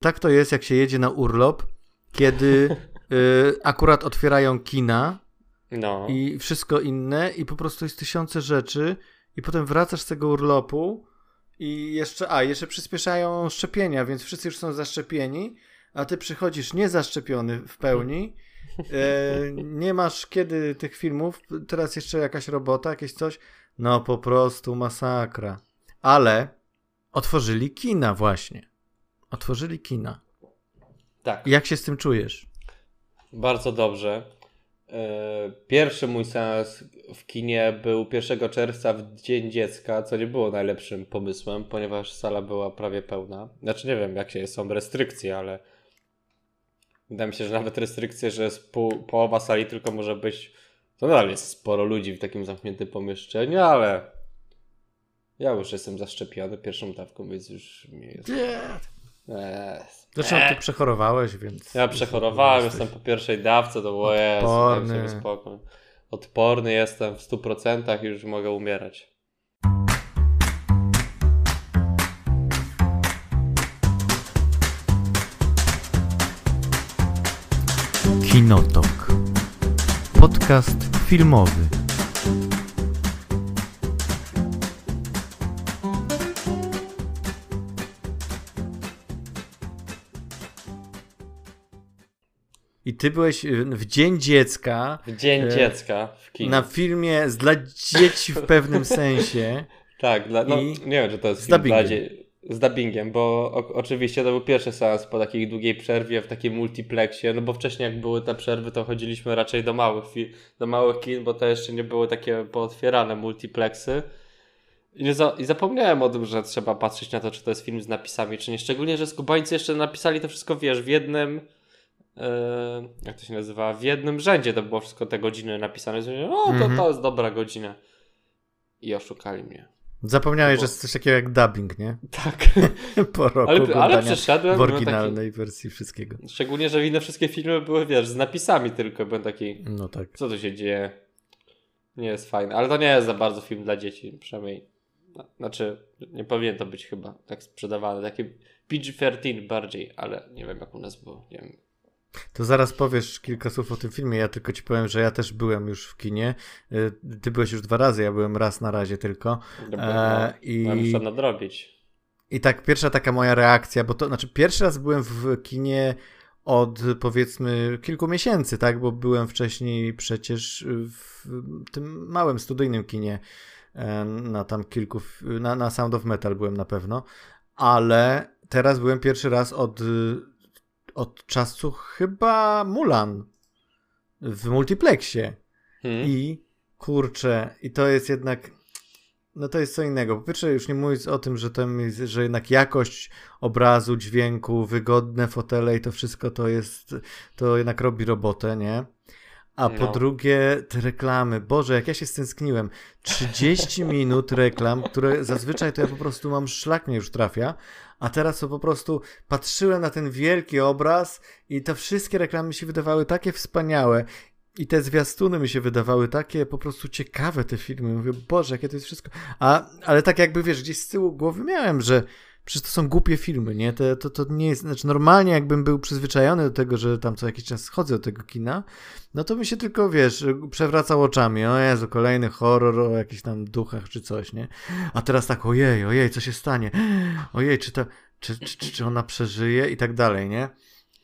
Tak to jest, jak się jedzie na urlop, kiedy y, akurat otwierają kina No. i wszystko inne i po prostu jest tysiące rzeczy i potem wracasz z tego urlopu i jeszcze, a jeszcze przyspieszają szczepienia, więc wszyscy już są zaszczepieni, a ty przychodzisz niezaszczepiony w pełni, e, nie masz kiedy tych filmów, teraz jeszcze jakaś robota, jakieś coś, no po prostu masakra. Ale otworzyli kina właśnie. Otworzyli kina. Tak. Jak się z tym czujesz? Bardzo dobrze. E, Pierwszy mój seans w kinie był 1 czerwca w Dzień Dziecka, co nie było najlepszym pomysłem, ponieważ sala była prawie pełna. Znaczy nie wiem, jakie są restrykcje, ale wydaje mi się, że nawet restrykcje, że pół, połowa sali tylko może być... To nadal jest sporo ludzi w takim zamkniętym pomieszczeniu, ale ja już jestem zaszczepiony pierwszą dawką, więc już mi jest... Eee. Zresztą ty przechorowałeś, więc... Ja przechorowałem, jesteś- jestem po pierwszej dawce, to było jest, Odporny. sobie spokój. Odporny jestem w 100% i już mogę umierać. Kinotok. Podcast filmowy. Ty byłeś y, w Dzień Dziecka W Dzień E, Dziecka w kinie. na filmie z dla dzieci w pewnym sensie. Tak, dla, no, I nie wiem, czy to jest z film dla dubbingiem. dzie- Z dubbingiem, bo o, oczywiście to był pierwszy seans po takiej długiej przerwie w takim multiplexie, no bo wcześniej jak były te przerwy, to chodziliśmy raczej do małych, do małych kin, bo to jeszcze nie były takie pootwierane multiplexy. I, za- I zapomniałem o tym, że trzeba patrzeć na to, czy to jest film z napisami, czy nie. Szczególnie, że skubańcy jeszcze napisali to wszystko, wiesz, w jednym. E, jak to się nazywa? W jednym rzędzie to było wszystko te godziny napisane. No, to, Mhm. to jest dobra godzina. I oszukali mnie. Zapomniałeś, Bo- że jest coś takiego jak dubbing, nie? Tak. Po roku Ale, ale oglądania przyszedłem. w byłem oryginalnej wersji wszystkiego. Taki, szczególnie, że inne wszystkie filmy były, wiesz, z napisami tylko. Byłem taki, No tak. co tu się dzieje? Nie jest fajne. Ale to nie jest za bardzo film dla dzieci, przynajmniej. no, Znaczy, nie powinien to być chyba tak sprzedawane. Takie PG-13 bardziej, ale nie wiem jak u nas było. Nie wiem. To zaraz powiesz kilka słów o tym filmie. Ja tylko ci powiem, że ja też byłem już w kinie. Y, Ty byłeś już dwa razy, ja byłem raz na razie tylko. Bo, E, no, i- i... Muszę nadrobić. I tak pierwsza taka moja reakcja, bo to znaczy pierwszy raz byłem w kinie od powiedzmy kilku miesięcy, tak? Bo byłem wcześniej przecież w tym małym studyjnym kinie e, na tam kilku, na, na Sound of Metal byłem na pewno, ale teraz byłem pierwszy raz od, od czasu chyba Mulan w multiplexie. Hmm? I kurczę, i to jest jednak. No to jest co innego. Po pierwsze, już nie mówiąc o tym, że, tam jest, że jednak jakość obrazu, dźwięku, wygodne fotele i to wszystko to jest. To jednak robi robotę, nie? A po No. drugie, te reklamy. Boże, jak ja się stęskniłem. 30 minut reklam, które zazwyczaj to ja po prostu mam szlak mnie już trafia. A teraz to po prostu patrzyłem na ten wielki obraz i te wszystkie reklamy mi się wydawały takie wspaniałe. I te zwiastuny mi się wydawały takie po prostu ciekawe te filmy. Mówię, Boże, jakie to jest wszystko. A, ale tak jakby, wiesz, gdzieś z tyłu głowy miałem, że przecież to są głupie filmy, nie? To, to, to nie jest, znaczy normalnie jakbym był przyzwyczajony do tego, że tam co jakiś czas chodzę do tego kina, no to mi się tylko, wiesz, przewracał oczami. O Jezu, kolejny horror o jakichś tam duchach czy coś, nie? A teraz tak, ojej, ojej, co się stanie? Ojej, czy to, czy, czy, czy, czy ona przeżyje i tak dalej, nie?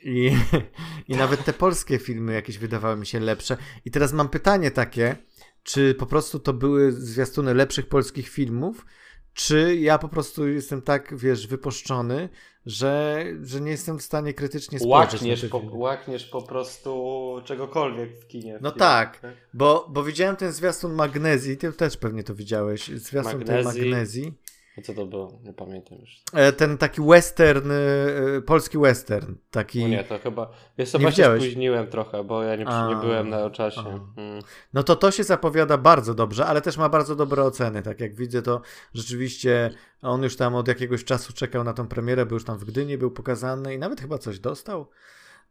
I, I nawet te polskie filmy jakieś wydawały mi się lepsze. I teraz mam pytanie takie, czy po prostu to były zwiastuny lepszych polskich filmów, czy ja po prostu jestem tak, wiesz, wypuszczony, że, że nie jestem w stanie krytycznie spojrzeć Łakniesz po, łakniesz po prostu czegokolwiek w kinie. No w tak. filmie, Bo, bo widziałem ten zwiastun magnezji, ty też pewnie to widziałeś, zwiastun tej Magnezji. Co to było? Nie pamiętam już. E, Ten taki western, e, polski western, taki... No nie, to chyba. Wiesz co, Nie widziałeś? spóźniłem trochę, bo ja nie, A, nie byłem na czasie. Mm. No to to się zapowiada bardzo dobrze, ale też ma bardzo dobre oceny. Tak jak widzę, to rzeczywiście on już tam od jakiegoś czasu czekał na tą premierę, bo już tam w Gdyni był pokazany i nawet chyba coś dostał.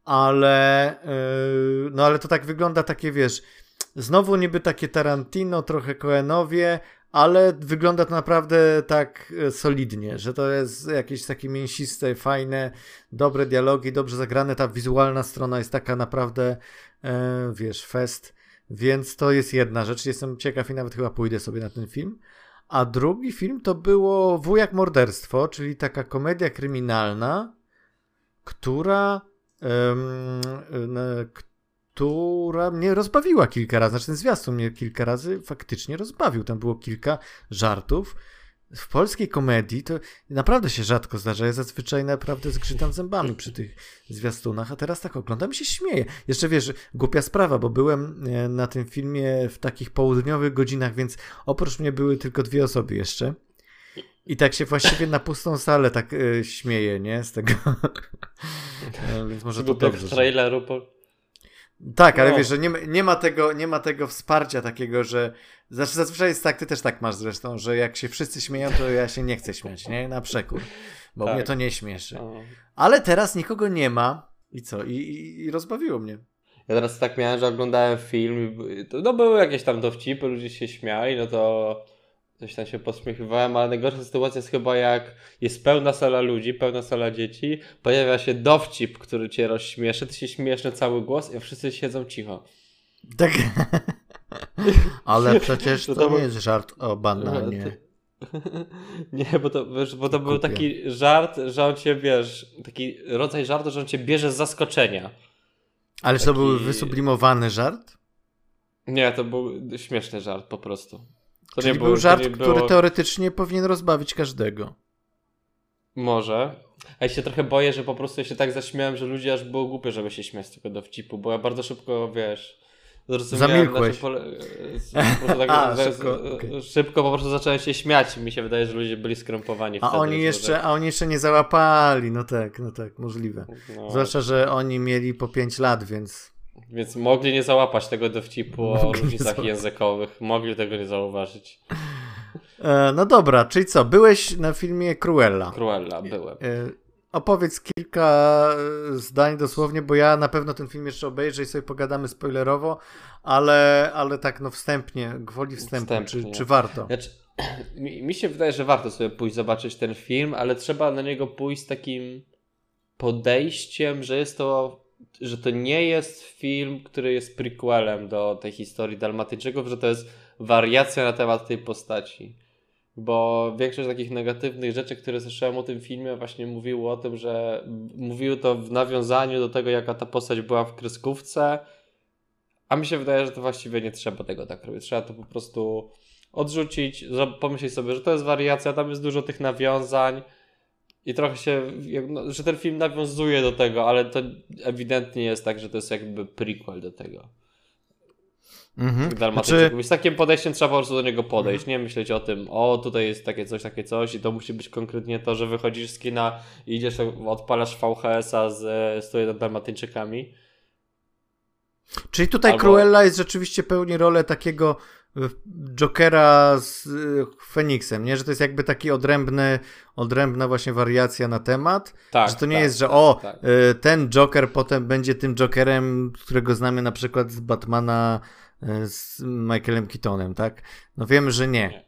Ale yy, no ale to tak wygląda takie, wiesz, znowu niby takie Tarantino, trochę Coenowie, ale wygląda to naprawdę tak e, solidnie, że to jest jakieś takie mięsiste, fajne, dobre dialogi, dobrze zagrane. Ta wizualna strona jest taka naprawdę, e, wiesz, fest. Więc to jest jedna rzecz. Jestem ciekaw i nawet chyba pójdę sobie na ten film. A drugi film to było Wujak Morderstwo, czyli taka komedia kryminalna, która, um, która mnie rozbawiła kilka razy. Znaczy ten zwiastun mnie kilka razy faktycznie rozbawił. Tam było kilka żartów. W polskiej komedii to naprawdę się rzadko zdarza. Ja zazwyczaj naprawdę zgrzytam zębami przy tych zwiastunach, a teraz tak oglądam i się śmieję. Jeszcze wiesz, głupia sprawa, bo byłem e, na tym filmie w takich południowych godzinach, więc oprócz mnie były tylko dwie osoby jeszcze. I tak się właściwie na pustą salę tak y, śmieję, nie? Z tego. E, więc może to dobrze. traileru po tak, ale no. wiesz, że nie, nie, ma tego, nie ma tego wsparcia takiego, że. Znaczy, zazwyczaj jest tak, ty też tak masz zresztą, że jak się wszyscy śmieją, to ja się nie chcę śmiać, nie? Na przekór. Bo tak. mnie to nie śmieszy. Ale teraz nikogo nie ma i co? I, i, i rozbawiło mnie. Ja teraz tak miałem, że oglądałem film, no były jakieś tam dowcipy, ludzie się śmiali, no to coś tam się posmiechiwałem, ale najgorsza sytuacja jest chyba jak jest pełna sala ludzi, pełna sala dzieci, pojawia się dowcip, który cię rozśmieszy, ty się śmiesz na cały głos i wszyscy siedzą cicho. Tak. ale przecież to, to nie jest żart o bananie. Nie, bo to, wiesz, bo to był taki żart, że on cię, wiesz, taki rodzaj żartu, że on cię bierze z zaskoczenia. Ale taki... to był wysublimowany żart? Nie, to był śmieszny żart po prostu. To Czyli był, żart, było... który teoretycznie powinien rozbawić każdego. Może. A ja się trochę boję, że po prostu ja się tak zaśmiałem, że ludzie aż było głupie, żeby się śmiać z tego dowcipu, bo ja bardzo szybko, wiesz, Zamilkłeś. Pole... Tak, a, szybko, okay. szybko po prostu zacząłem się śmiać. Mi się wydaje, że ludzie byli skrępowani. A oni, jeszcze, a oni jeszcze nie załapali. No tak, no tak, możliwe. No. Zwłaszcza, że oni mieli po 5 lat, więc więc mogli nie załapać tego dowcipu mogli o różnicach językowych. Mogli tego nie zauważyć. E, no dobra, czyli co? Byłeś na filmie Cruella. Cruella, byłem. E, opowiedz kilka zdań dosłownie, bo ja na pewno ten film jeszcze obejrzę i sobie pogadamy spoilerowo, ale, ale tak no wstępnie, gwoli wstępu, wstępnie. Czy, czy warto? Znaczy, mi, mi się wydaje, że warto sobie pójść zobaczyć ten film, ale trzeba na niego pójść z takim podejściem, że jest to że to nie jest film, który jest prequelem do tej historii Dalmatyńczyków, że to jest wariacja na temat tej postaci. Bo większość takich negatywnych rzeczy, które słyszałem o tym filmie, właśnie mówiło o tym, że mówiły to w nawiązaniu do tego, jaka ta postać była w kreskówce. A mi się wydaje, że to właściwie nie trzeba tego tak robić. Trzeba to po prostu odrzucić, pomyśleć sobie, że to jest wariacja, tam jest dużo tych nawiązań i trochę się, no, że ten film nawiązuje do tego, ale to ewidentnie jest tak, że to jest jakby prequel do tego. Mhm. Znaczy... Z takim podejściem trzeba po prostu do niego podejść, mhm. nie myśleć o tym, o tutaj jest takie coś, takie coś i to musi być konkretnie to, że wychodzisz z kina i idziesz, odpalasz VHS-a z, z Dalmatyńczykami. Czyli tutaj Albo... Cruella jest rzeczywiście pełni rolę takiego Jokera z y, Feniksem, nie? Że to jest jakby taki odrębny, odrębna właśnie wariacja na temat. Tak, że to nie tak, jest, że tak, o, tak. Y, ten Joker potem będzie tym Jokerem, którego znamy na przykład z Batmana y, z Michaelem Keatonem, tak? No wiemy, że nie. nie.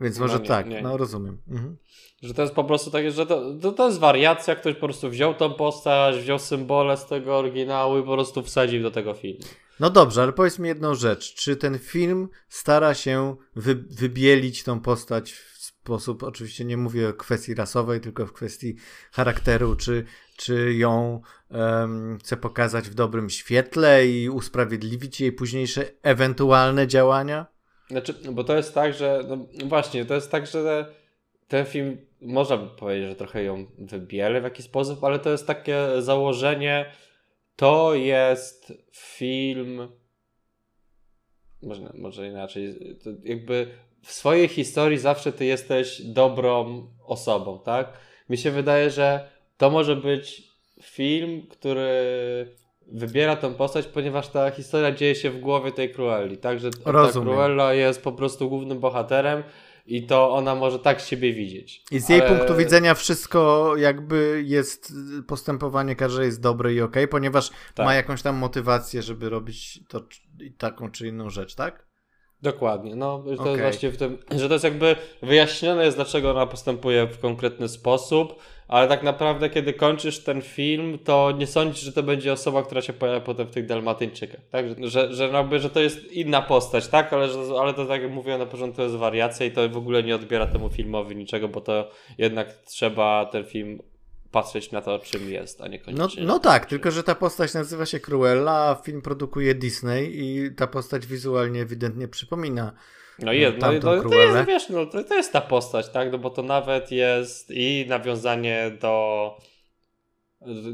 Więc no może nie, tak, nie, no rozumiem. Mhm. Że to jest po prostu takie, że to, to, to jest wariacja, ktoś po prostu wziął tą postać, wziął symbole z tego oryginału i po prostu wsadził do tego filmu. No dobrze, ale powiedz mi jedną rzecz. Czy ten film stara się wy, wybielić tą postać w sposób, oczywiście nie mówię o kwestii rasowej, tylko w kwestii charakteru, czy, czy ją um, chce pokazać w dobrym świetle i usprawiedliwić jej późniejsze ewentualne działania? Znaczy, bo to jest tak, że no właśnie, to jest tak, że ten film można by powiedzieć, że trochę ją wybiele w jakiś sposób, ale to jest takie założenie, to jest film. Może, może inaczej. To jakby w swojej historii zawsze ty jesteś dobrą osobą, tak? Mi się wydaje, że to może być film, który wybiera tą postać, ponieważ ta historia dzieje się w głowie tej Cruelli, tak? Że ta Cruella jest po prostu głównym bohaterem i to ona może tak siebie widzieć. I z jej ale... punktu widzenia wszystko jakby jest, postępowanie każde jest dobre i ok, ponieważ tak. ma jakąś tam motywację, żeby robić to taką czy inną rzecz, tak? Dokładnie, no to okay. jest właśnie w tym, że to jest jakby wyjaśnione jest, dlaczego ona postępuje w konkretny sposób, ale tak naprawdę, kiedy kończysz ten film, to nie sądzisz, że to będzie osoba, która się pojawia potem w tych Dalmatyńczykach, tak? Że, że, jakby, że to jest inna postać, tak? Ale, że, ale to tak jak mówiłem na początku, to jest wariacja i to w ogóle nie odbiera temu filmowi niczego, bo to jednak trzeba ten film patrzeć na to, czym jest, a nie koniecznie. No, no tak, tylko że ta postać nazywa się Cruella, a film produkuje Disney i ta postać wizualnie ewidentnie przypomina no jest, no, no, to jest, wiesz, no, to, to jest ta postać, tak, no bo to nawet jest i nawiązanie do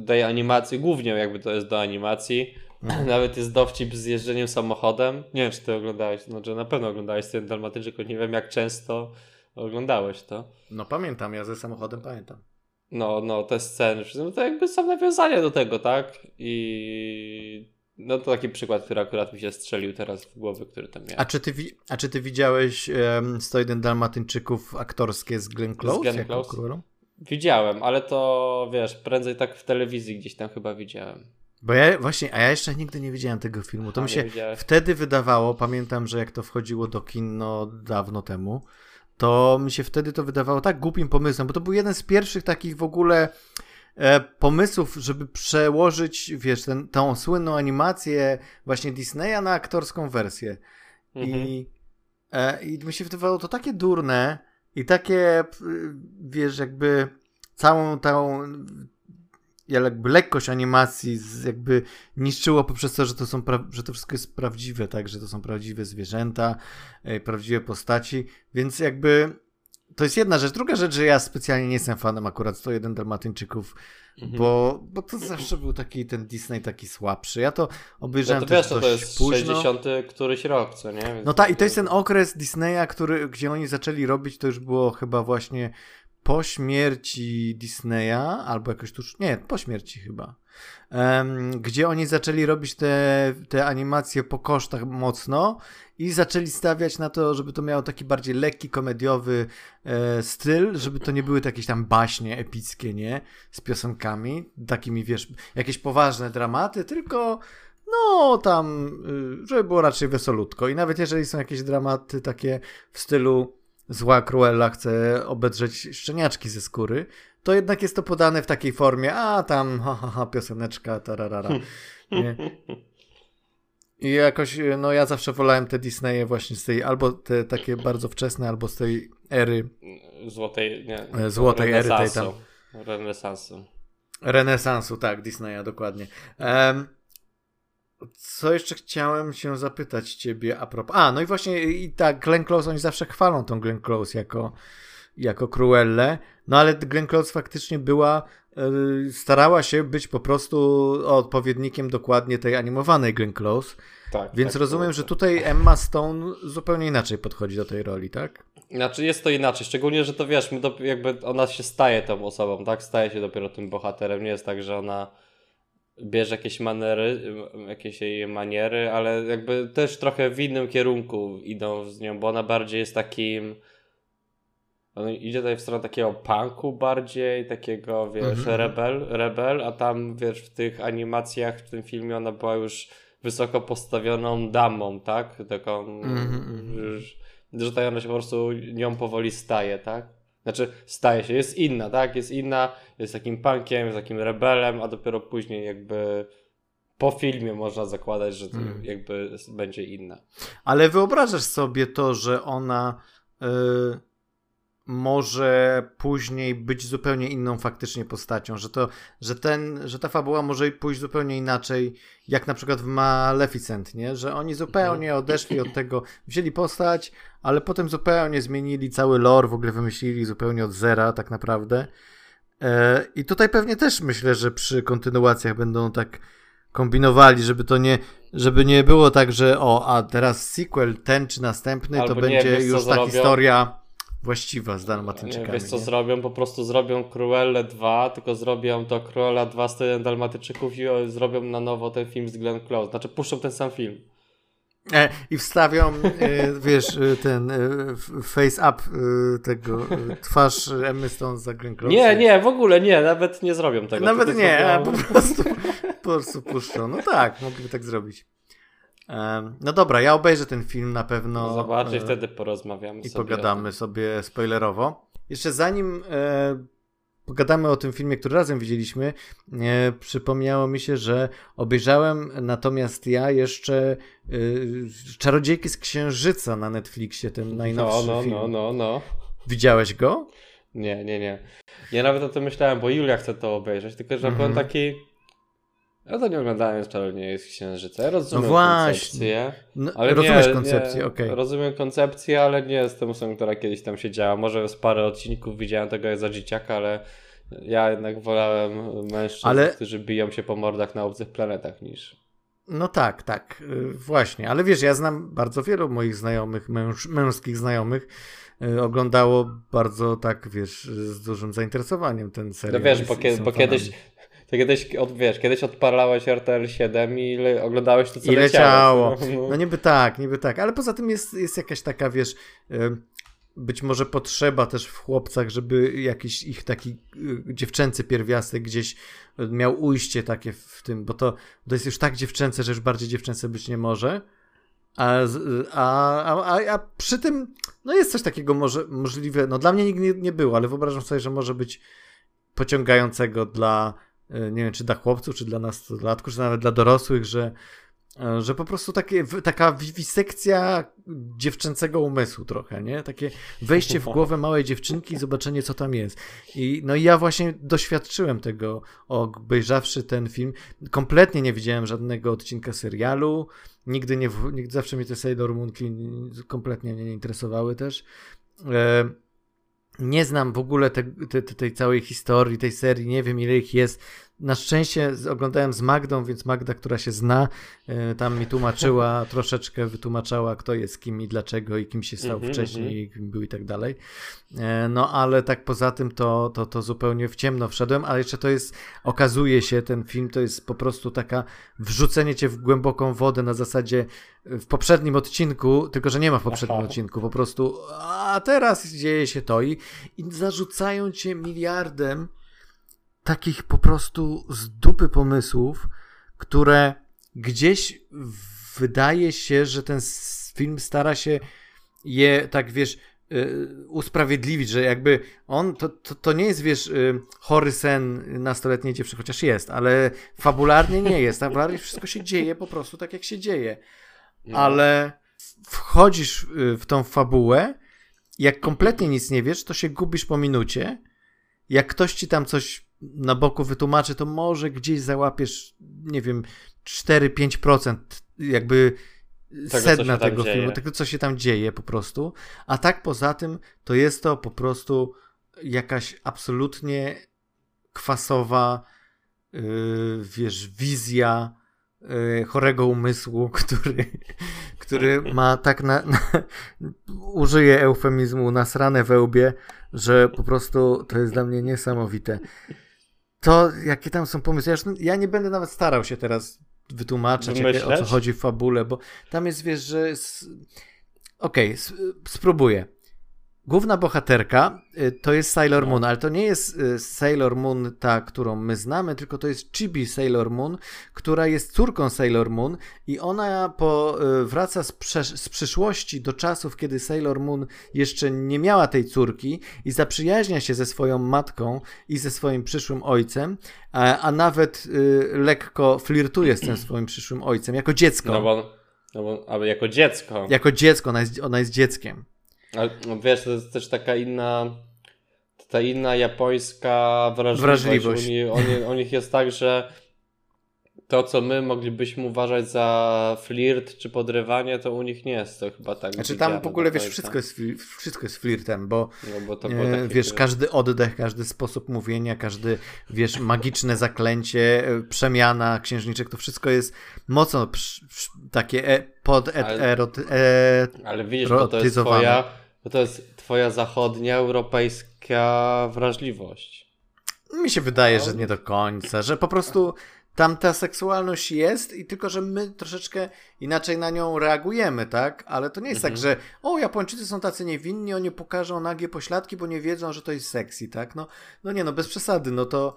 tej animacji, głównie jakby to jest do animacji, mhm. nawet jest dowcip z jeżdżeniem samochodem, nie wiem, czy ty oglądałeś, znaczy na pewno oglądałeś ten Dalmatyńczyk, nie wiem jak często oglądałeś to. No pamiętam, ja ze samochodem pamiętam. No, no, te sceny, no to jakby są nawiązania do tego, tak, i no to taki przykład, który akurat mi się strzelił teraz w głowę, który tam miałem. A czy ty, a czy ty widziałeś um, 101 Dalmatyńczyków aktorskie z Glenn Close? Z Glenn Close? Widziałem, ale to wiesz, prędzej tak w telewizji gdzieś tam chyba widziałem. Bo ja właśnie, a ja jeszcze nigdy nie widziałem tego filmu. To a, mi się wtedy wydawało, pamiętam, że jak to wchodziło do kin no, dawno temu, to mi się wtedy to wydawało tak głupim pomysłem, bo to był jeden z pierwszych takich w ogóle pomysłów, żeby przełożyć, wiesz, ten, tą słynną animację właśnie Disneya na aktorską wersję. Mhm. I, e, I mi się wydawało to takie durne i takie, wiesz, jakby całą tą jakby lekkość animacji jakby niszczyło poprzez to, że to, są że to wszystko jest prawdziwe, tak, że to są prawdziwe zwierzęta, e, prawdziwe postaci, więc jakby to jest jedna rzecz. Druga rzecz, że ja specjalnie nie jestem fanem akurat 101 Dalmatyńczyków, mhm. bo, bo to zawsze był taki ten Disney taki słabszy. Ja to obejrzałem no to wiesz, to jest późno. 60 któryś rok, co nie? Więc no tak, i to jest ten okres Disneya, który, gdzie oni zaczęli robić, to już było chyba właśnie po śmierci Disneya, albo jakoś tuż, nie, po śmierci chyba, gdzie oni zaczęli robić te, te animacje po kosztach mocno i zaczęli stawiać na to, żeby to miało taki bardziej lekki, komediowy e, styl, żeby to nie były jakieś tam baśnie epickie, nie, z piosenkami, takimi, wiesz, jakieś poważne dramaty, tylko no tam, y, żeby było raczej wesolutko. I nawet jeżeli są jakieś dramaty takie w stylu zła Cruella chce obedrzeć szczeniaczki ze skóry, to jednak jest to podane w takiej formie, a tam ha, ha, ha pioseneczka, tararara. Nie? I jakoś, no ja zawsze wolałem te Disneye właśnie z tej, albo te takie bardzo wczesne, albo z tej ery. Złotej, nie. E, złotej ery tej tam. Renesansu. Renesansu, tak, Disneya, dokładnie. Um, co jeszcze chciałem się zapytać ciebie a propos... A, no i właśnie i tak, Glenn Close, oni zawsze chwalą tą Glenn Close jako, jako Cruellę, no ale Glenn Close faktycznie była, yy, starała się być po prostu odpowiednikiem dokładnie tej animowanej Glenn Close, tak, więc tak, rozumiem, tak. że tutaj Emma Stone zupełnie inaczej podchodzi do tej roli, tak? Znaczy jest to inaczej, szczególnie, że to wiesz, jakby ona się staje tą osobą, tak? Staje się dopiero tym bohaterem, nie jest tak, że ona bierze jakieś manery, jakieś jej maniery, ale jakby też trochę w innym kierunku idą z nią, bo ona bardziej jest takim on idzie tutaj w stronę takiego punku bardziej, takiego, wiesz, mm -hmm. rebel, rebel, a tam, wiesz, w tych animacjach, w tym filmie ona była już wysoko postawioną damą, tak? Taką, mm -hmm. że, że ona się po prostu nią powoli staje, tak? Znaczy, staje się, jest inna, tak? Jest inna, jest takim punkiem, jest takim rebelem, a dopiero później jakby po filmie można zakładać, że mm. jakby będzie inna. Ale wyobrażasz sobie to, że ona y, może później być zupełnie inną faktycznie postacią, że to, że ten, że ta fabuła może pójść zupełnie inaczej, jak na przykład w Maleficent, nie? Że oni zupełnie mhm. odeszli od tego, wzięli postać, ale potem zupełnie zmienili cały lore, w ogóle wymyślili zupełnie od zera tak naprawdę. E, I tutaj pewnie też myślę, że przy kontynuacjach będą tak kombinowali, żeby to nie, żeby nie było tak, że o, a teraz sequel ten czy następny, Albo to nie, będzie już ta zrobią? historia właściwa z Dalmatyńczykami. Nie, wiesz co nie? zrobią? Po prostu zrobią Cruelle 2, tylko zrobią to Cruella 2 z Dalmatyczyków i zrobią na nowo ten film z Glenn Close. Znaczy puszczą ten sam film. E, I wstawią, e, wiesz, e, ten e, face up e, tego, e, twarz Emmy Stone za Glenn Close. Nie, nie, w ogóle nie, nawet nie zrobią tego. Nawet nie, zrobią... po prostu, po prostu puszczą. No tak, mogliby tak zrobić. No dobra, ja obejrzę ten film na pewno. No Zobaczcie, wtedy porozmawiamy i sobie. I pogadamy sobie spoilerowo. Jeszcze zanim e, pogadamy o tym filmie, który razem widzieliśmy, e, przypomniało mi się, że obejrzałem natomiast ja jeszcze e, Czarodziejki z Księżyca na Netflixie, ten najnowszy no, no, film. No, no, no. Widziałeś go? Nie, nie, nie. Ja nawet o tym myślałem, bo Julia chce to obejrzeć, tylko że mm -hmm. byłem taki ja to nie oglądałem Czarodziej z Księżyca. Ja rozumiem no właśnie. koncepcję. No, ale rozumiesz nie, koncepcję, okej. Okay. Rozumiem koncepcję, ale nie jestem osobą, która kiedyś tam siedziała. Może z parę odcinków widziałem tego za dzieciaka, ale ja jednak wolałem mężczyzn, ale... którzy biją się po mordach na obcych planetach niż... No tak, tak, y, właśnie. Ale wiesz, ja znam bardzo wielu moich znajomych, męż, męskich znajomych, y, oglądało bardzo tak, wiesz, z dużym zainteresowaniem ten serial. No wiesz, bo, kiedy, bo kiedyś, to kiedyś, od, wiesz, kiedyś odpalałeś RTL 7 i le, oglądałeś to, co I leciało. leciało. No, no. no, niby tak, niby tak, ale poza tym jest, jest jakaś taka, wiesz, być może potrzeba też w chłopcach, żeby jakiś ich taki y, dziewczęcy pierwiastek gdzieś miał ujście takie w tym, bo to, to jest już tak dziewczęce, że już bardziej dziewczęce być nie może. A, a, a, a przy tym, no jest coś takiego może, możliwe, no dla mnie nigdy nie, nie było, ale wyobrażam sobie, że może być pociągającego dla nie wiem, czy dla chłopców, czy dla nastolatków, czy nawet dla dorosłych, że, e, że po prostu takie, taka wiwisekcja dziewczęcego umysłu trochę, nie? Takie wejście w głowę małej dziewczynki i zobaczenie, co tam jest. I, no i ja właśnie doświadczyłem tego, obejrzawszy ten film. Kompletnie nie widziałem żadnego odcinka serialu, nigdy nie, nigdy, zawsze mnie te Sailor Moonki kompletnie nie interesowały też. E, nie znam w ogóle te, te, tej całej historii, tej serii, nie wiem ile ich jest. Na szczęście oglądałem z Magdą, więc Magda, która się zna, e, tam mi tłumaczyła, troszeczkę wytłumaczała, kto jest kim i dlaczego i kim się stał mm -hmm, wcześniej kim był i tak dalej. E, no ale tak poza tym to, to, to zupełnie w ciemno wszedłem, ale jeszcze to jest, okazuje się, ten film to jest po prostu taka wrzucenie cię w głęboką wodę na zasadzie w poprzednim odcinku, tylko że nie ma w poprzednim Aha. odcinku, po prostu a teraz dzieje się to i, i zarzucają cię miliardem takich po prostu z dupy pomysłów, które gdzieś wydaje się, że ten film stara się je tak wiesz y, usprawiedliwić, że jakby on, to, to, to nie jest, wiesz, y, chory sen nastoletniej dziewczyny, chociaż jest, ale fabularnie nie jest. Fabularnie wszystko się dzieje po prostu tak, jak się dzieje. No. Ale wchodzisz y, w tą fabułę, jak kompletnie nic nie wiesz, to się gubisz po minucie. Jak ktoś ci tam coś na boku wytłumaczy, to może gdzieś załapiesz, nie wiem, 4-5% jakby tego, sedna tego dzieje. filmu, tego co się tam dzieje po prostu. A tak poza tym, to jest to po prostu jakaś absolutnie kwasowa, yy, wiesz, wizja yy, chorego umysłu, który, który ma tak na, na użyję eufemizmu, nasrane wełbie, że po prostu to jest dla mnie niesamowite to jakie tam są pomysły. Ja, ja nie będę nawet starał się teraz wytłumaczyć, jakie, o co chodzi w fabule, bo tam jest, wiesz, że. Okej, okay, spróbuję. Główna bohaterka y, to jest Sailor Moon, ale to nie jest y, Sailor Moon ta, którą my znamy, tylko to jest Chibi Sailor Moon, która jest córką Sailor Moon i ona po, y, wraca z, z przyszłości do czasów, kiedy Sailor Moon jeszcze nie miała tej córki i zaprzyjaźnia się ze swoją matką i ze swoim przyszłym ojcem, a, a nawet y, lekko flirtuje z tym swoim przyszłym ojcem jako dziecko. No bo, no bo ale jako dziecko. Jako dziecko, ona jest, ona jest dzieckiem. Ale no wiesz, to jest też taka inna, ta inna japońska wrażliwość. wrażliwość. U, u nich jest tak, że to, co my moglibyśmy uważać za flirt czy podrywanie, to u nich nie jest to chyba tak. Znaczy tam w ogóle, wiesz, wszystko jest, wszystko jest flirtem, bo, no, bo e, wiesz, każdy oddech, każdy sposób mówienia, każdy, wiesz, magiczne zaklęcie, e, przemiana księżniczek, to wszystko jest mocno takie e, pod et, ale, e, ale widzisz, bo to jest twoja bo to jest twoja zachodnia, europejska wrażliwość. Mi się wydaje, no. że nie do końca, że po prostu tam ta seksualność jest i tylko, że my troszeczkę inaczej na nią reagujemy, tak? Ale to nie jest tak, Mhm. tak, że o, Japończycy są tacy niewinni, oni pokażą nagie pośladki, bo nie wiedzą, że to jest sexy, tak? No, no nie, no bez przesady, no to,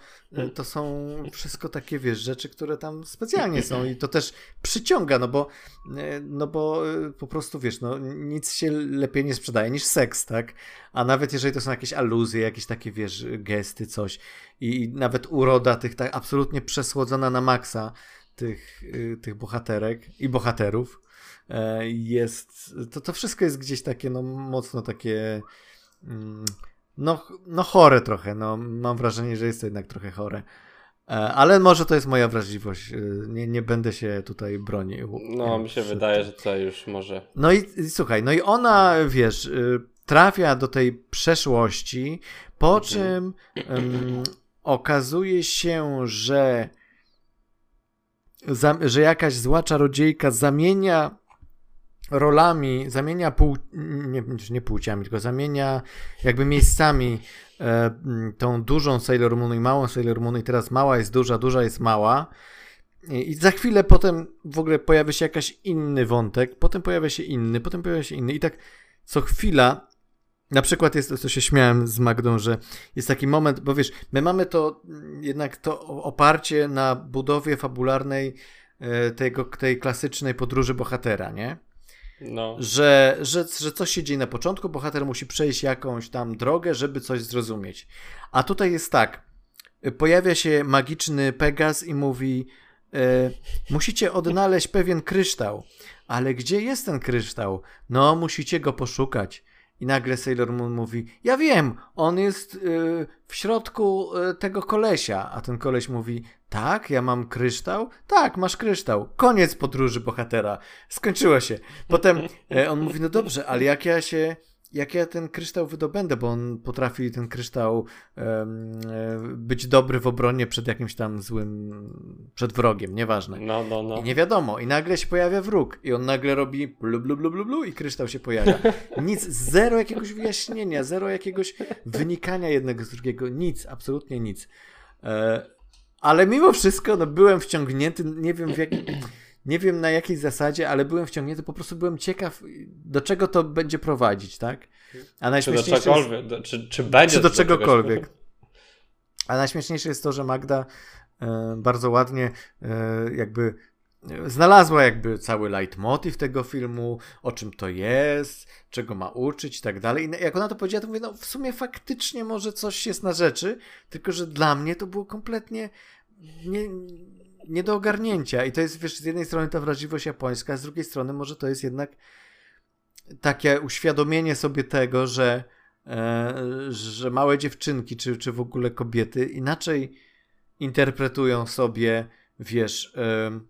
to są wszystko takie, wiesz, rzeczy, które tam specjalnie są i to też przyciąga, no bo, e, no bo e, po prostu, wiesz, no nic się lepiej nie sprzedaje niż seks, tak? A nawet jeżeli to są jakieś aluzje, jakieś takie, wiesz, gesty, coś i, i nawet uroda tych tak absolutnie przesłodzona na maksa tych, y, tych bohaterek i bohaterów e, jest, to, to wszystko jest gdzieś takie, no mocno takie mm, no, no chore trochę, no mam wrażenie, że jest to jednak trochę chore. E, Ale może to jest moja wrażliwość. e, Nie, nie będę się tutaj bronił. No, mi się wydaje, że to już może. no i, i słuchaj, no i ona, wiesz, y, trafia do tej przeszłości, po czym ym, okazuje się, że, że jakaś zła czarodziejka zamienia rolami, zamienia pół, nie, nie płciami, tylko zamienia jakby miejscami e, tą dużą Sailor Moon i małą Sailor Moon i teraz mała jest duża, duża jest mała. I i za chwilę potem w ogóle pojawia się jakiś inny wątek, potem pojawia się inny, potem pojawia się inny i tak co chwila, na przykład jest to, co się śmiałem z Magdą, że jest taki moment, bo wiesz, my mamy to mm, jednak to oparcie na budowie fabularnej e, tego, tej klasycznej podróży bohatera, nie? No. że, że, że coś się dzieje na początku, bohater musi przejść jakąś tam drogę, żeby coś zrozumieć. A tutaj jest tak, pojawia się magiczny Pegas i mówi e, musicie odnaleźć pewien kryształ, ale gdzie jest ten kryształ? No, musicie go poszukać. I nagle Sailor Moon mówi, ja wiem, on jest y, w środku y, tego kolesia. A ten koleś mówi, tak, ja mam kryształ? Tak, masz kryształ. Koniec podróży bohatera. Skończyło się. Potem e, on mówi, no dobrze, ale jak ja się, jak ja ten kryształ wydobędę, bo on potrafi ten kryształ e, być dobry w obronie przed jakimś tam złym, przed wrogiem, nieważne. No, no, no. I nie wiadomo. I nagle się pojawia wróg. I on nagle robi blu, blu, blu, blu, blu i kryształ się pojawia. Nic, zero jakiegoś wyjaśnienia, zero jakiegoś wynikania jednego z drugiego. Nic, absolutnie nic. E, ale mimo wszystko, no byłem wciągnięty, nie wiem w jakim... Nie wiem na jakiej zasadzie, ale byłem wciągnięty, po prostu byłem ciekaw, do czego to będzie prowadzić, tak? A Czy do najśmieszniejsze jest, czegokolwiek, do, czy, czy będzie czy do to czegokolwiek. czegoś- A najśmieszniejsze jest to, że Magda e, bardzo ładnie e, jakby e, znalazła jakby cały leitmotiv tego filmu, o czym to jest, czego ma uczyć i tak dalej. I jak ona to powiedziała, to mówię, no w sumie faktycznie może coś jest na rzeczy, tylko że dla mnie to było kompletnie nie, nie do ogarnięcia. I to jest, wiesz, z jednej strony ta wrażliwość japońska, a z drugiej strony może to jest jednak takie uświadomienie sobie tego, że e, że małe dziewczynki, czy, czy w ogóle kobiety inaczej interpretują sobie, wiesz, mm,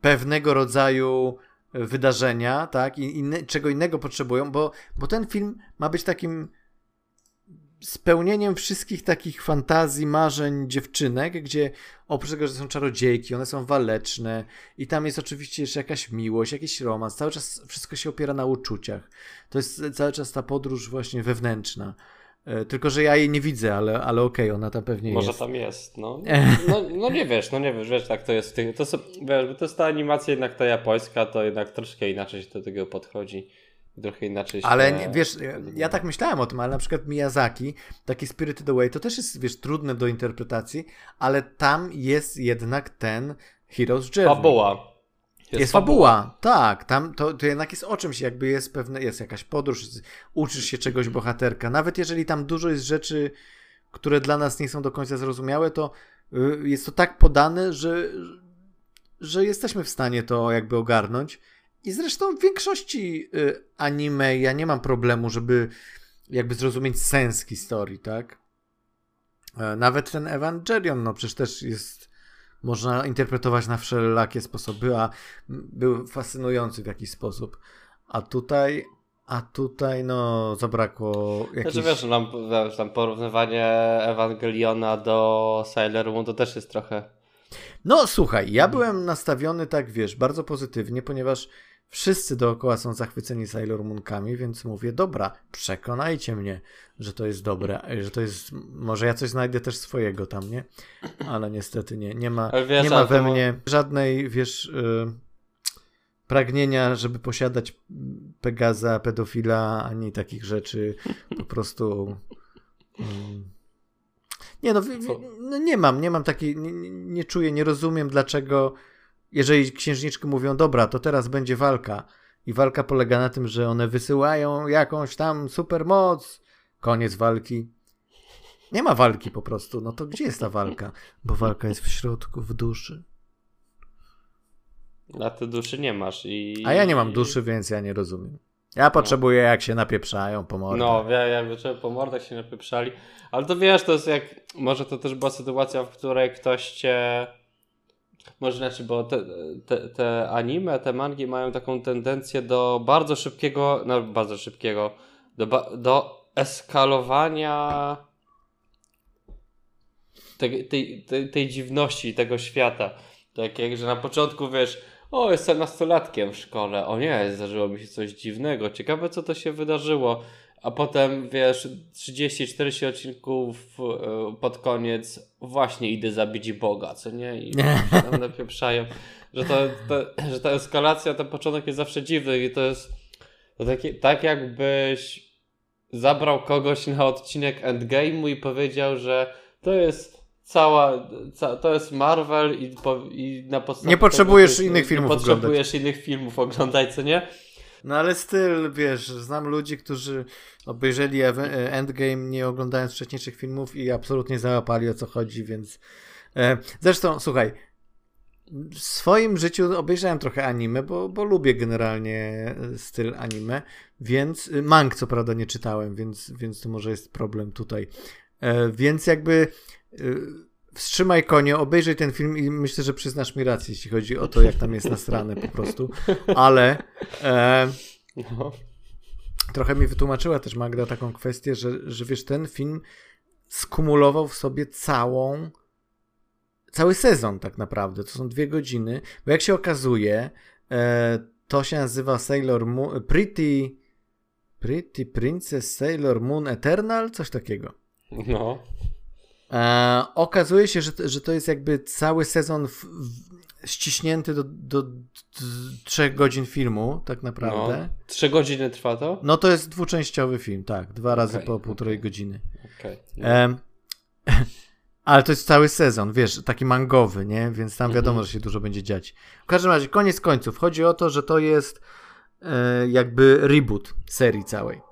pewnego rodzaju wydarzenia, tak, i inne, czego innego potrzebują, bo, bo ten film ma być takim spełnieniem wszystkich takich fantazji, marzeń dziewczynek, gdzie oprócz tego, że są czarodziejki, one są waleczne i tam jest oczywiście jeszcze jakaś miłość, jakiś romans, cały czas wszystko się opiera na uczuciach. To jest cały czas ta podróż właśnie wewnętrzna. E, Tylko, że ja jej nie widzę, ale, ale okej, ona tam pewnie Może jest. tam jest, no. no. No nie wiesz, no nie wiesz, wiesz, tak to jest. To, wiesz, bo to jest ta animacja jednak ta japońska, to jednak troszkę inaczej się do tego podchodzi. Trochę inaczej się... Ale nie, wiesz, ja tak myślałem o tym, ale na przykład Miyazaki, taki Spirited Away, to też jest, wiesz, trudne do interpretacji, ale tam jest jednak ten Hero's Journey. Fabuła. Jest, fabuła. tak. Tam to, to jednak jest o czymś, jakby jest pewne, jest jakaś podróż, uczysz się czegoś bohaterka. Nawet jeżeli tam dużo jest rzeczy, które dla nas nie są do końca zrozumiałe, to y, jest to tak podane, że, że jesteśmy w stanie to jakby ogarnąć. I zresztą w większości y, anime ja nie mam problemu, żeby jakby zrozumieć sens historii, tak? E, Nawet ten Evangelion, no przecież też jest można interpretować na wszelakie sposoby, a był fascynujący w jakiś sposób. A tutaj, a tutaj no zabrakło jakichś... Znaczy wiesz, wiesz, tam porównywanie Ewangeliona do Sailor Moon to też jest trochę... No słuchaj, ja byłem nastawiony tak, wiesz, bardzo pozytywnie, ponieważ Wszyscy dookoła są zachwyceni Sailor Moonkami, więc mówię, dobra, przekonajcie mnie, że to jest dobre, że to jest, może ja coś znajdę też swojego tam, nie? Ale niestety nie, nie ma, wiesz, nie ma we mnie żadnej, wiesz, yy, pragnienia, żeby posiadać Pegaza, pedofila, ani takich rzeczy, po prostu... Yy. Nie no, no, nie mam, nie mam takiej, nie, nie czuję, nie rozumiem dlaczego jeżeli księżniczki mówią, dobra, to teraz będzie walka i walka polega na tym, że one wysyłają jakąś tam supermoc, koniec walki. Nie ma walki po prostu, no to gdzie jest ta walka? Bo walka jest w środku, w duszy. A ty duszy nie masz i... A ja nie mam duszy, więc ja nie rozumiem. Ja no. potrzebuję, jak się napieprzają po mordach. No, ja, ja po mordach się napieprzali. Ale to wiesz, to jest jak... Może to też była sytuacja, w której ktoś cię może znaczy, bo te, te, te anime, te mangi mają taką tendencję do bardzo szybkiego, no bardzo szybkiego, do, do eskalowania tej, tej, tej, tej dziwności tego świata. Tak jak, że na początku wiesz, o, jestem nastolatkiem w szkole, o nie, zdarzyło mi się coś dziwnego, ciekawe co to się wydarzyło a potem wiesz, 30-40 odcinków e, pod koniec właśnie idę zabić Boga, co nie? I tam napieprzają, że, to, to, że ta eskalacja, ten początek jest zawsze dziwny i to jest to taki, tak jakbyś zabrał kogoś na odcinek Endgame'u i powiedział, że to jest cała, ca, to jest Marvel i, po, i na podstawie Nie potrzebujesz tego, innych filmów nie potrzebujesz innych filmów oglądać, co nie? No ale styl, wiesz, znam ludzi, którzy obejrzeli Endgame nie oglądając wcześniejszych filmów i absolutnie załapali o co chodzi, więc... E, zresztą, słuchaj, w swoim życiu obejrzałem trochę anime, bo, bo lubię generalnie styl anime, więc mang co prawda nie czytałem, więc, więc to może jest problem tutaj. E, więc jakby e, wstrzymaj konie, obejrzyj ten film i myślę, że przyznasz mi rację, jeśli chodzi o to, jak tam jest nasrane po prostu. Ale e, no. trochę mi wytłumaczyła też Magda taką kwestię, że, że wiesz, ten film skumulował w sobie całą cały sezon tak naprawdę. To są dwie godziny, bo jak się okazuje, e, to się nazywa Sailor Moon, Pretty Pretty Princess Sailor Moon Eternal, coś takiego. No. E, okazuje się, że, że to jest jakby cały sezon w, w, ściśnięty do, do, do, trzech godzin filmu, tak naprawdę. No, trzy godziny trwa to? No to jest dwuczęściowy film, tak. Dwa razy okay, po półtorej godziny. Okay, e, ale to jest cały sezon, wiesz, taki mangowy, nie? Więc tam wiadomo, mhm. że się dużo będzie dziać. W każdym razie, koniec końców. Chodzi o to, że to jest e, jakby reboot serii całej.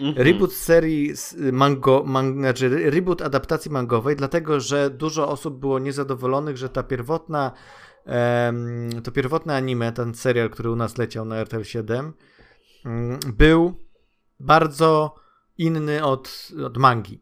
Mm -hmm. Reboot serii mango, man, znaczy reboot adaptacji mangowej, dlatego że dużo osób było niezadowolonych, że ta pierwotna um, to pierwotne anime, ten serial, który u nas leciał na RTL 7 um, był bardzo inny od, od mangi.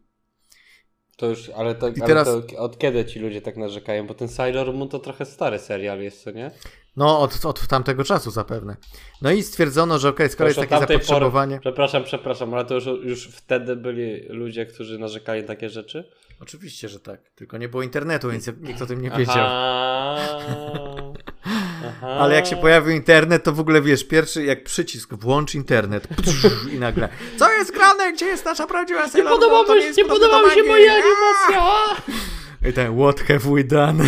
To już, ale, I teraz... to od kiedy ci ludzie tak narzekają? Bo ten Sailor Moon to trochę stary serial jest, co nie? No, od, od tamtego czasu zapewne. No i stwierdzono, że okej, okay, skoro jest takie zapotrzebowanie... Pory, przepraszam, przepraszam, ale to już, już wtedy byli ludzie, którzy narzekali na takie rzeczy? Oczywiście, że tak. Tylko nie było internetu, więc nikt o tym nie wiedział. Aha. Aha. Ale jak się pojawił internet, to w ogóle wiesz, pierwszy jak przycisk, włącz internet i nagle, co jest grane, gdzie jest nasza prawdziwa Sailor Nie podoba, mi, nie podoba mi się moja animacja! I ten, what have we done?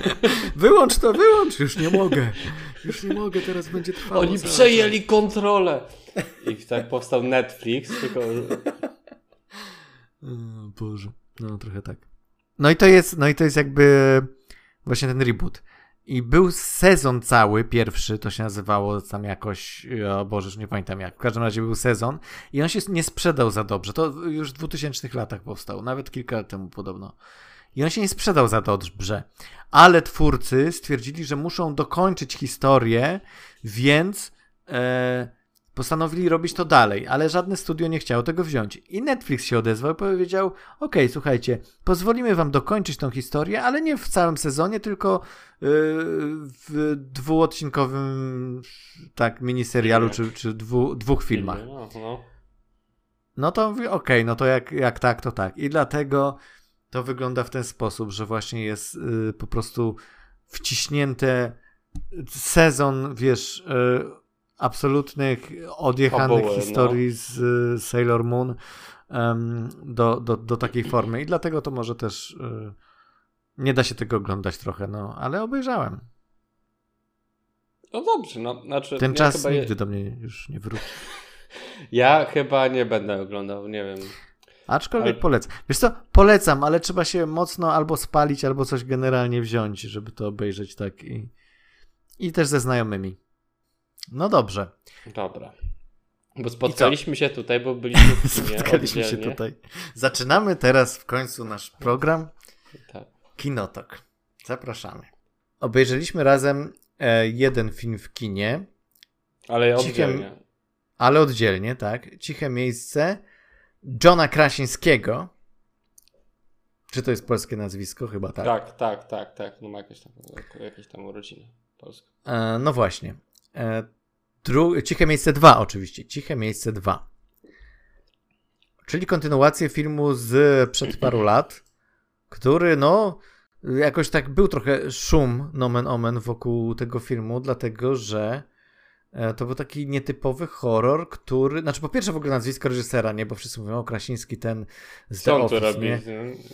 wyłącz to, wyłącz, już nie mogę. Już nie mogę, teraz będzie trwało. Oni przejęli kontrolę. I tak powstał Netflix, tylko... O Boże, no trochę tak. No i to jest, no i to jest jakby właśnie ten reboot. I był sezon cały, pierwszy, to się nazywało tam jakoś, o Boże, już nie pamiętam jak. W każdym razie był sezon i on się nie sprzedał za dobrze. To już w 2000 latach powstał, nawet kilka lat temu podobno i on się nie sprzedał za dobrze. Ale twórcy stwierdzili, że muszą dokończyć historię, więc e, postanowili robić to dalej, ale żadne studio nie chciało tego wziąć. I Netflix się odezwał i powiedział: OK, słuchajcie, pozwolimy wam dokończyć tą historię, ale nie w całym sezonie, tylko yy, w dwuodcinkowym tak miniserialu czy, czy dwu, dwóch filmach. No, no. no to okej, okay, no to jak, jak tak, to tak. I dlatego to wygląda w ten sposób, że właśnie jest y, po prostu wciśnięte sezon, wiesz, y, absolutnych odjechanych Fabuły, no. historii z y, Sailor Moon do, do, do takiej formy i dlatego to może też nie da się tego oglądać trochę, no, ale obejrzałem. No dobrze, no znaczy. Ten ja czas je- nigdy do mnie już nie wróci. Ja chyba nie będę oglądał, nie wiem. Aczkolwiek Ale- polecam. Wiesz co, polecam, ale trzeba się mocno albo spalić, albo coś generalnie wziąć, żeby to obejrzeć tak i, i też ze znajomymi. No dobrze, Dobra. Bo spotkaliśmy się tutaj, bo byliśmy w kinie spotkaliśmy się oddzielnie. tutaj. Zaczynamy teraz w końcu nasz program Tak. Kinotok. Zapraszamy. Obejrzeliśmy razem e, jeden film w kinie, Ale oddzielnie. ale oddzielnie, tak? Ciche miejsce Johna Krasińskiego. Czy to jest polskie nazwisko? Chyba tak. Tak, tak, tak, tak. No ma jakieś tam, jakieś tam urodziny polskie. E, no właśnie. E, dru- Ciche miejsce 2 oczywiście. Ciche miejsce 2. Czyli kontynuację filmu z przed paru lat, który no jakoś tak był trochę szum nomen omen wokół tego filmu, dlatego że to był taki nietypowy horror, który, znaczy po pierwsze w ogóle nazwisko reżysera, nie, bo wszyscy mówią o Krasiński ten z The Office, robi? nie?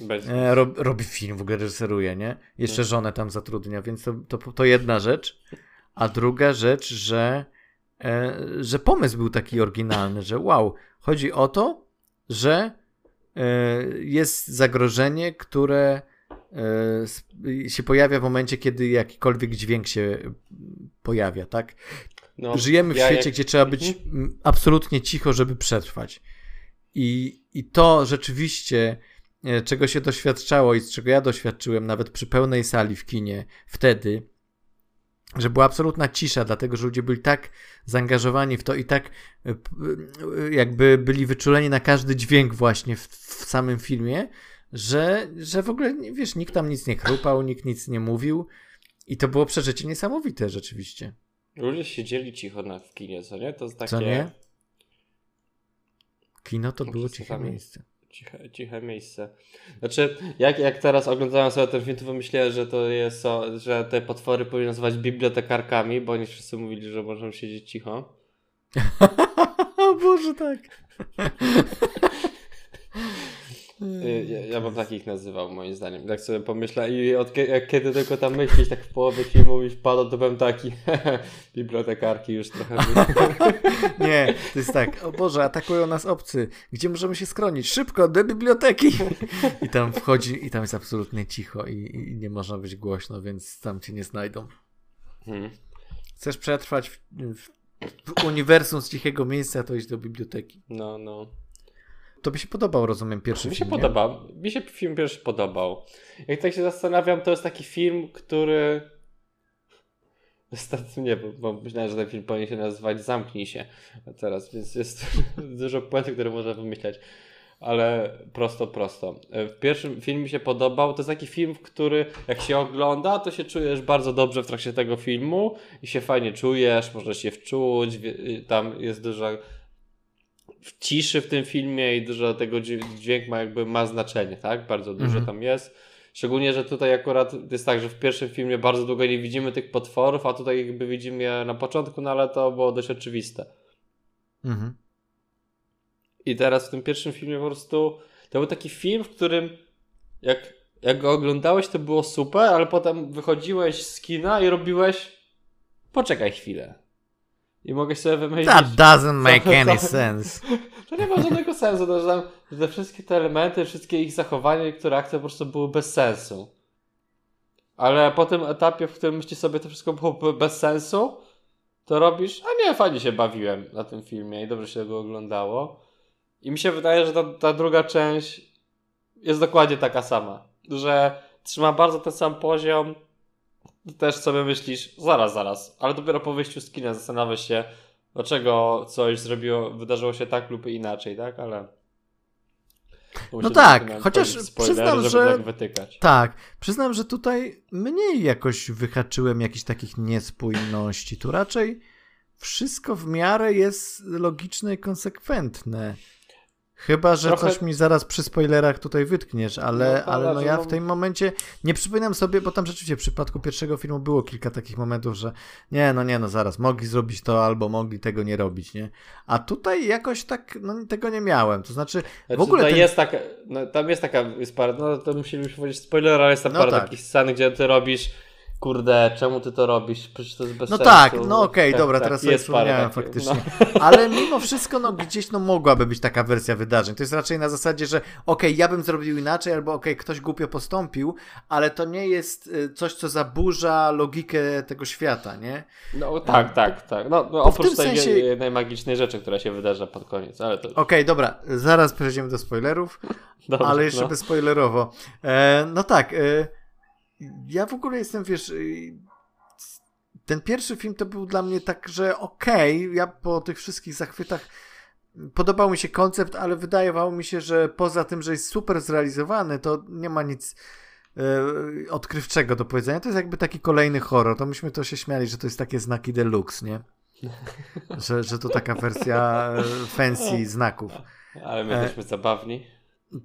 Bez... E, rob, robi film, w ogóle reżyseruje, nie? Jeszcze No. żonę tam zatrudnia, więc to, to, to jedna rzecz. A druga rzecz, że, e, że pomysł był taki oryginalny, że wow, chodzi o to, że e, jest zagrożenie, które e, się pojawia w momencie, kiedy jakikolwiek dźwięk się pojawia, tak? No, Żyjemy w ja świecie, jak- gdzie trzeba być Mhm. absolutnie cicho, żeby przetrwać. I, I to rzeczywiście, e, czego się doświadczało i z czego ja doświadczyłem nawet przy pełnej sali w kinie wtedy, że była absolutna cisza, dlatego że ludzie byli tak zaangażowani w to i tak e, e, jakby byli wyczuleni na każdy dźwięk właśnie w, w samym filmie, że, że w ogóle, wiesz, nikt tam nic nie chrupał, nikt nic nie mówił i to było przeżycie niesamowite rzeczywiście. Ludzie siedzieli cicho na, w kinie, co nie? To jest takie Co nie? Kino to było ciche miejsce. ciche, ciche miejsce. Znaczy, jak, jak teraz oglądałem sobie ten film, to pomyślałem, że to jest, że te potwory powinny nazywać bibliotekarkami, bo oni wszyscy mówili, że możemy siedzieć cicho. o Boże, tak. Y, Ja, ja bym takich nazywał, moim zdaniem. Tak sobie pomyślę i od jak kiedy tylko tam myślisz, tak w połowie filmu mi wpada, to bym taki bibliotekarki już trochę. Nie, to jest tak, o Boże, atakują nas obcy. Gdzie możemy się schronić? Szybko, do biblioteki! I tam wchodzi i tam jest absolutnie cicho i, i nie można być głośno, więc tam cię nie znajdą. Hmm. Chcesz przetrwać w, w, w uniwersum z cichego miejsca, to idź do biblioteki. No, no. To by się podobał, rozumiem, pierwszy Mi się film, nie? podoba. Mi się film pierwszy podobał. Jak tak się zastanawiam, to jest taki film, który. Niestety nie, bo, myślałem, że ten film powinien się nazywać Zamknij się teraz, więc jest dużo puentów, które można wymyślać. Ale prosto, prosto. W pierwszym filmie mi się podobał. To jest taki film, w który jak się ogląda, to się czujesz bardzo dobrze w trakcie tego filmu i się fajnie czujesz, możesz się wczuć. wie- Tam jest dużo w ciszy w tym filmie i dużo tego dźwię- dźwięk ma jakby ma znaczenie, tak? Bardzo dużo Mhm. tam jest. Szczególnie, że tutaj akurat jest tak, że w pierwszym filmie bardzo długo nie widzimy tych potworów, a tutaj jakby widzimy je na początku, no ale to było dość oczywiste. Mhm. I teraz w tym pierwszym filmie po prostu to był taki film, w którym jak, jak go oglądałeś, to było super, ale potem wychodziłeś z kina i robiłeś poczekaj chwilę. I mogę sobie wymyślić... That doesn't make Co- any co- sense. To nie ma żadnego sensu, to, że, że te wszystkie te elementy, wszystkie ich zachowania, niektóre akcje po prostu były bez sensu. Ale po tym etapie, w którym myślisz sobie, to wszystko było be- bez sensu, to robisz, a nie, fajnie się bawiłem na tym filmie i dobrze się go oglądało. I mi się wydaje, że ta, ta druga część jest dokładnie taka sama. Że trzyma bardzo ten sam poziom. Też sobie myślisz, zaraz, zaraz, ale dopiero po wyjściu z kina zastanawiasz się, dlaczego coś zrobiło, wydarzyło się tak lub inaczej, tak? Ale. Że tak, chociaż przyznam, żeby że- tak wytykać. Tak, przyznam, że tutaj mniej jakoś wyhaczyłem jakichś takich niespójności. Tu raczej wszystko w miarę jest logiczne i konsekwentne. Chyba, że Trochę... coś mi zaraz przy spoilerach tutaj wytkniesz, ale, no, ale no ja w tym momencie nie przypominam sobie, bo tam rzeczywiście w przypadku pierwszego filmu było kilka takich momentów, że nie, no nie, no zaraz, mogli zrobić to albo mogli tego nie robić, nie? A tutaj jakoś tak, no tego nie miałem, to znaczy, znaczy w ogóle... Ten... jest taka, no, tam jest taka, jest parę, no to musielibyśmy powiedzieć spoiler, ale jest tam no parę tak. takich scen, gdzie ty robisz kurde, czemu ty to robisz? Przecież to jest bez no sensu. Tak, no okej, okay, tak, dobra, tak, teraz sobie wspomniałem faktycznie. No. Ale mimo wszystko, no gdzieś no mogłaby być taka wersja wydarzeń. To jest raczej na zasadzie, że okej, okay, ja bym zrobił inaczej, albo okej, okay, ktoś głupio postąpił, ale to nie jest y, coś, co zaburza logikę tego świata, nie? No tak, tak, tak. No, no oprócz tej sensie... jednej magicznej rzeczy, która się wydarza pod koniec, ale to... Okej, dobra, zaraz przejdziemy do spoilerów, Dobrze, ale jeszcze no. bezspoilerowo. E, no tak, e, ja w ogóle jestem, wiesz, y, ten pierwszy film to był dla mnie tak, że okej, okay, ja po tych wszystkich zachwytach podobał mi się koncept, ale wydawało mi się, że poza tym, że jest super zrealizowany, to nie ma nic e, odkrywczego do powiedzenia. To jest jakby taki kolejny horror. To myśmy to się śmiali, że to jest takie znaki deluxe, nie? Że, że to taka wersja e, fancy znaków. Ale my jesteśmy zabawni.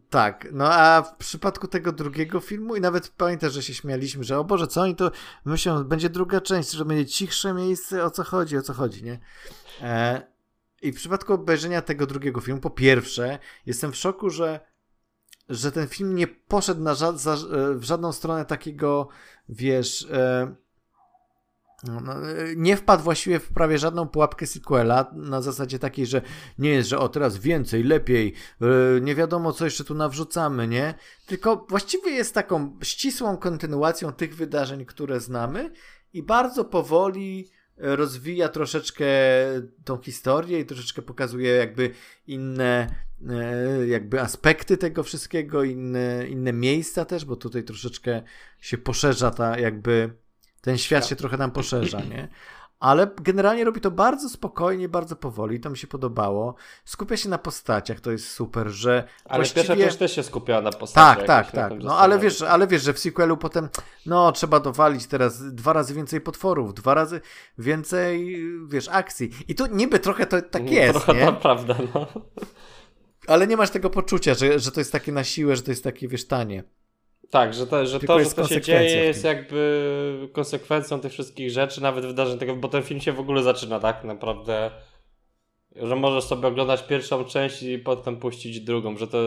Tak, no a w przypadku tego drugiego filmu i nawet pamiętasz, że się śmialiśmy, że o Boże, co oni to myślą, będzie druga część, że będzie cichsze miejsce, o co chodzi, o co chodzi, nie? E, I w przypadku obejrzenia tego drugiego filmu, po pierwsze, jestem w szoku, że, że ten film nie poszedł na ża za, e, w żadną stronę takiego, wiesz... E, nie wpadł właściwie w prawie żadną pułapkę sequela na zasadzie takiej, że nie jest, że o teraz więcej, lepiej, yy, nie wiadomo co jeszcze tu nawrzucamy, nie? Tylko właściwie jest taką ścisłą kontynuacją tych wydarzeń, które znamy i bardzo powoli rozwija troszeczkę tą historię i troszeczkę pokazuje jakby inne yy, jakby aspekty tego wszystkiego, inne, inne miejsca też, bo tutaj troszeczkę się poszerza ta jakby ten świat tak. się trochę nam poszerza, nie? Ale generalnie robi to bardzo spokojnie, bardzo powoli, to mi się podobało. Skupia się na postaciach, to jest super, że. Ale właściwie... pierwsza część też się skupiała na postaciach. Tak, tak, tak. No ale wiesz, ale wiesz, że w sequelu potem, no trzeba dowalić teraz dwa razy więcej potworów, dwa razy więcej, wiesz, akcji. I tu niby trochę to tak no, jest. Trochę nie? to prawda, no. Ale nie masz tego poczucia, że, że to jest takie na siłę, że to jest takie, wiesz, tanie. Tak, że to, że, to, że to się dzieje jest jakby konsekwencją tych wszystkich rzeczy, nawet wydarzeń tego, bo ten film się w ogóle zaczyna tak naprawdę, że możesz sobie oglądać pierwszą część i potem puścić drugą, że to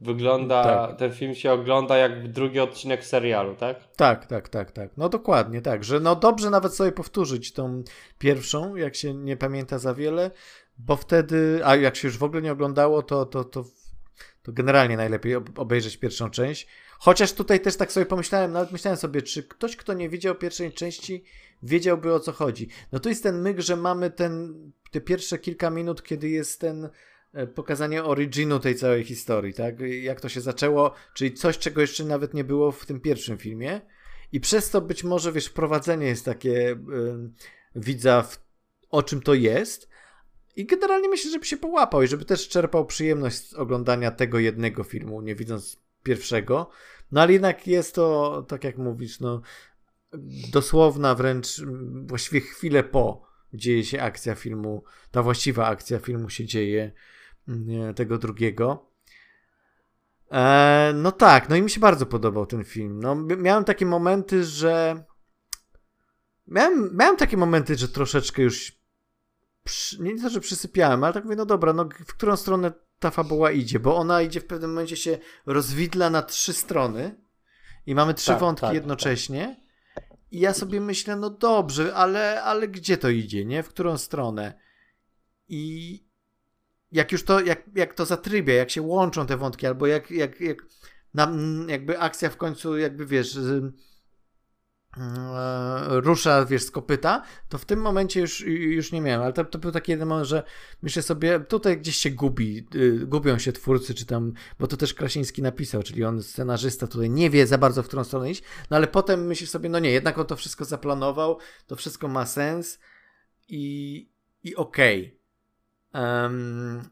wygląda, tak. ten film się ogląda jak drugi odcinek serialu, tak? Tak, tak, tak, tak. No dokładnie, tak, że no dobrze nawet sobie powtórzyć tą pierwszą, jak się nie pamięta za wiele, bo wtedy, a jak się już w ogóle nie oglądało, to, to, to, to generalnie najlepiej obejrzeć pierwszą część, Chociaż tutaj też tak sobie pomyślałem, nawet myślałem sobie, czy ktoś, kto nie widział pierwszej części, wiedziałby o co chodzi. No to jest ten myk, że mamy ten, te pierwsze kilka minut, kiedy jest ten e, pokazanie originu tej całej historii, tak? Jak to się zaczęło, czyli coś, czego jeszcze nawet nie było w tym pierwszym filmie. I przez to być może, wiesz, wprowadzenie jest takie yy, widza w, o czym to jest. I generalnie myślę, żeby się połapał i żeby też czerpał przyjemność z oglądania tego jednego filmu, nie widząc pierwszego. No ale jednak jest to, tak jak mówisz, no dosłowna wręcz właściwie chwilę po dzieje się akcja filmu, ta właściwa akcja filmu się dzieje nie, tego drugiego. E, no tak, no i mi się bardzo podobał ten film. No, miałem takie momenty, że miałem, miałem takie momenty, że troszeczkę już przy... nie to, że przysypiałem, ale tak mówię, no dobra, no w którą stronę ta fabuła idzie, bo ona idzie w pewnym momencie się rozwidla na trzy strony i mamy trzy tak, wątki tak, jednocześnie. Tak. I ja sobie myślę, no dobrze, ale, ale gdzie to idzie, nie? W którą stronę? I jak już to, jak, jak to zatrybia, jak się łączą te wątki, albo jak, jak, jak nam, jakby akcja w końcu, jakby wiesz, rusza, wiesz, z kopyta, to w tym momencie już, już nie miałem, ale to, to był taki jeden moment, że myślę sobie, tutaj gdzieś się gubi, y, gubią się twórcy, czy tam, bo to też Krasiński napisał, czyli on, scenarzysta, tutaj nie wie za bardzo, w którą stronę iść, no ale potem myślisz sobie, no nie, jednak on to wszystko zaplanował, to wszystko ma sens i, i okej. Okay. Um,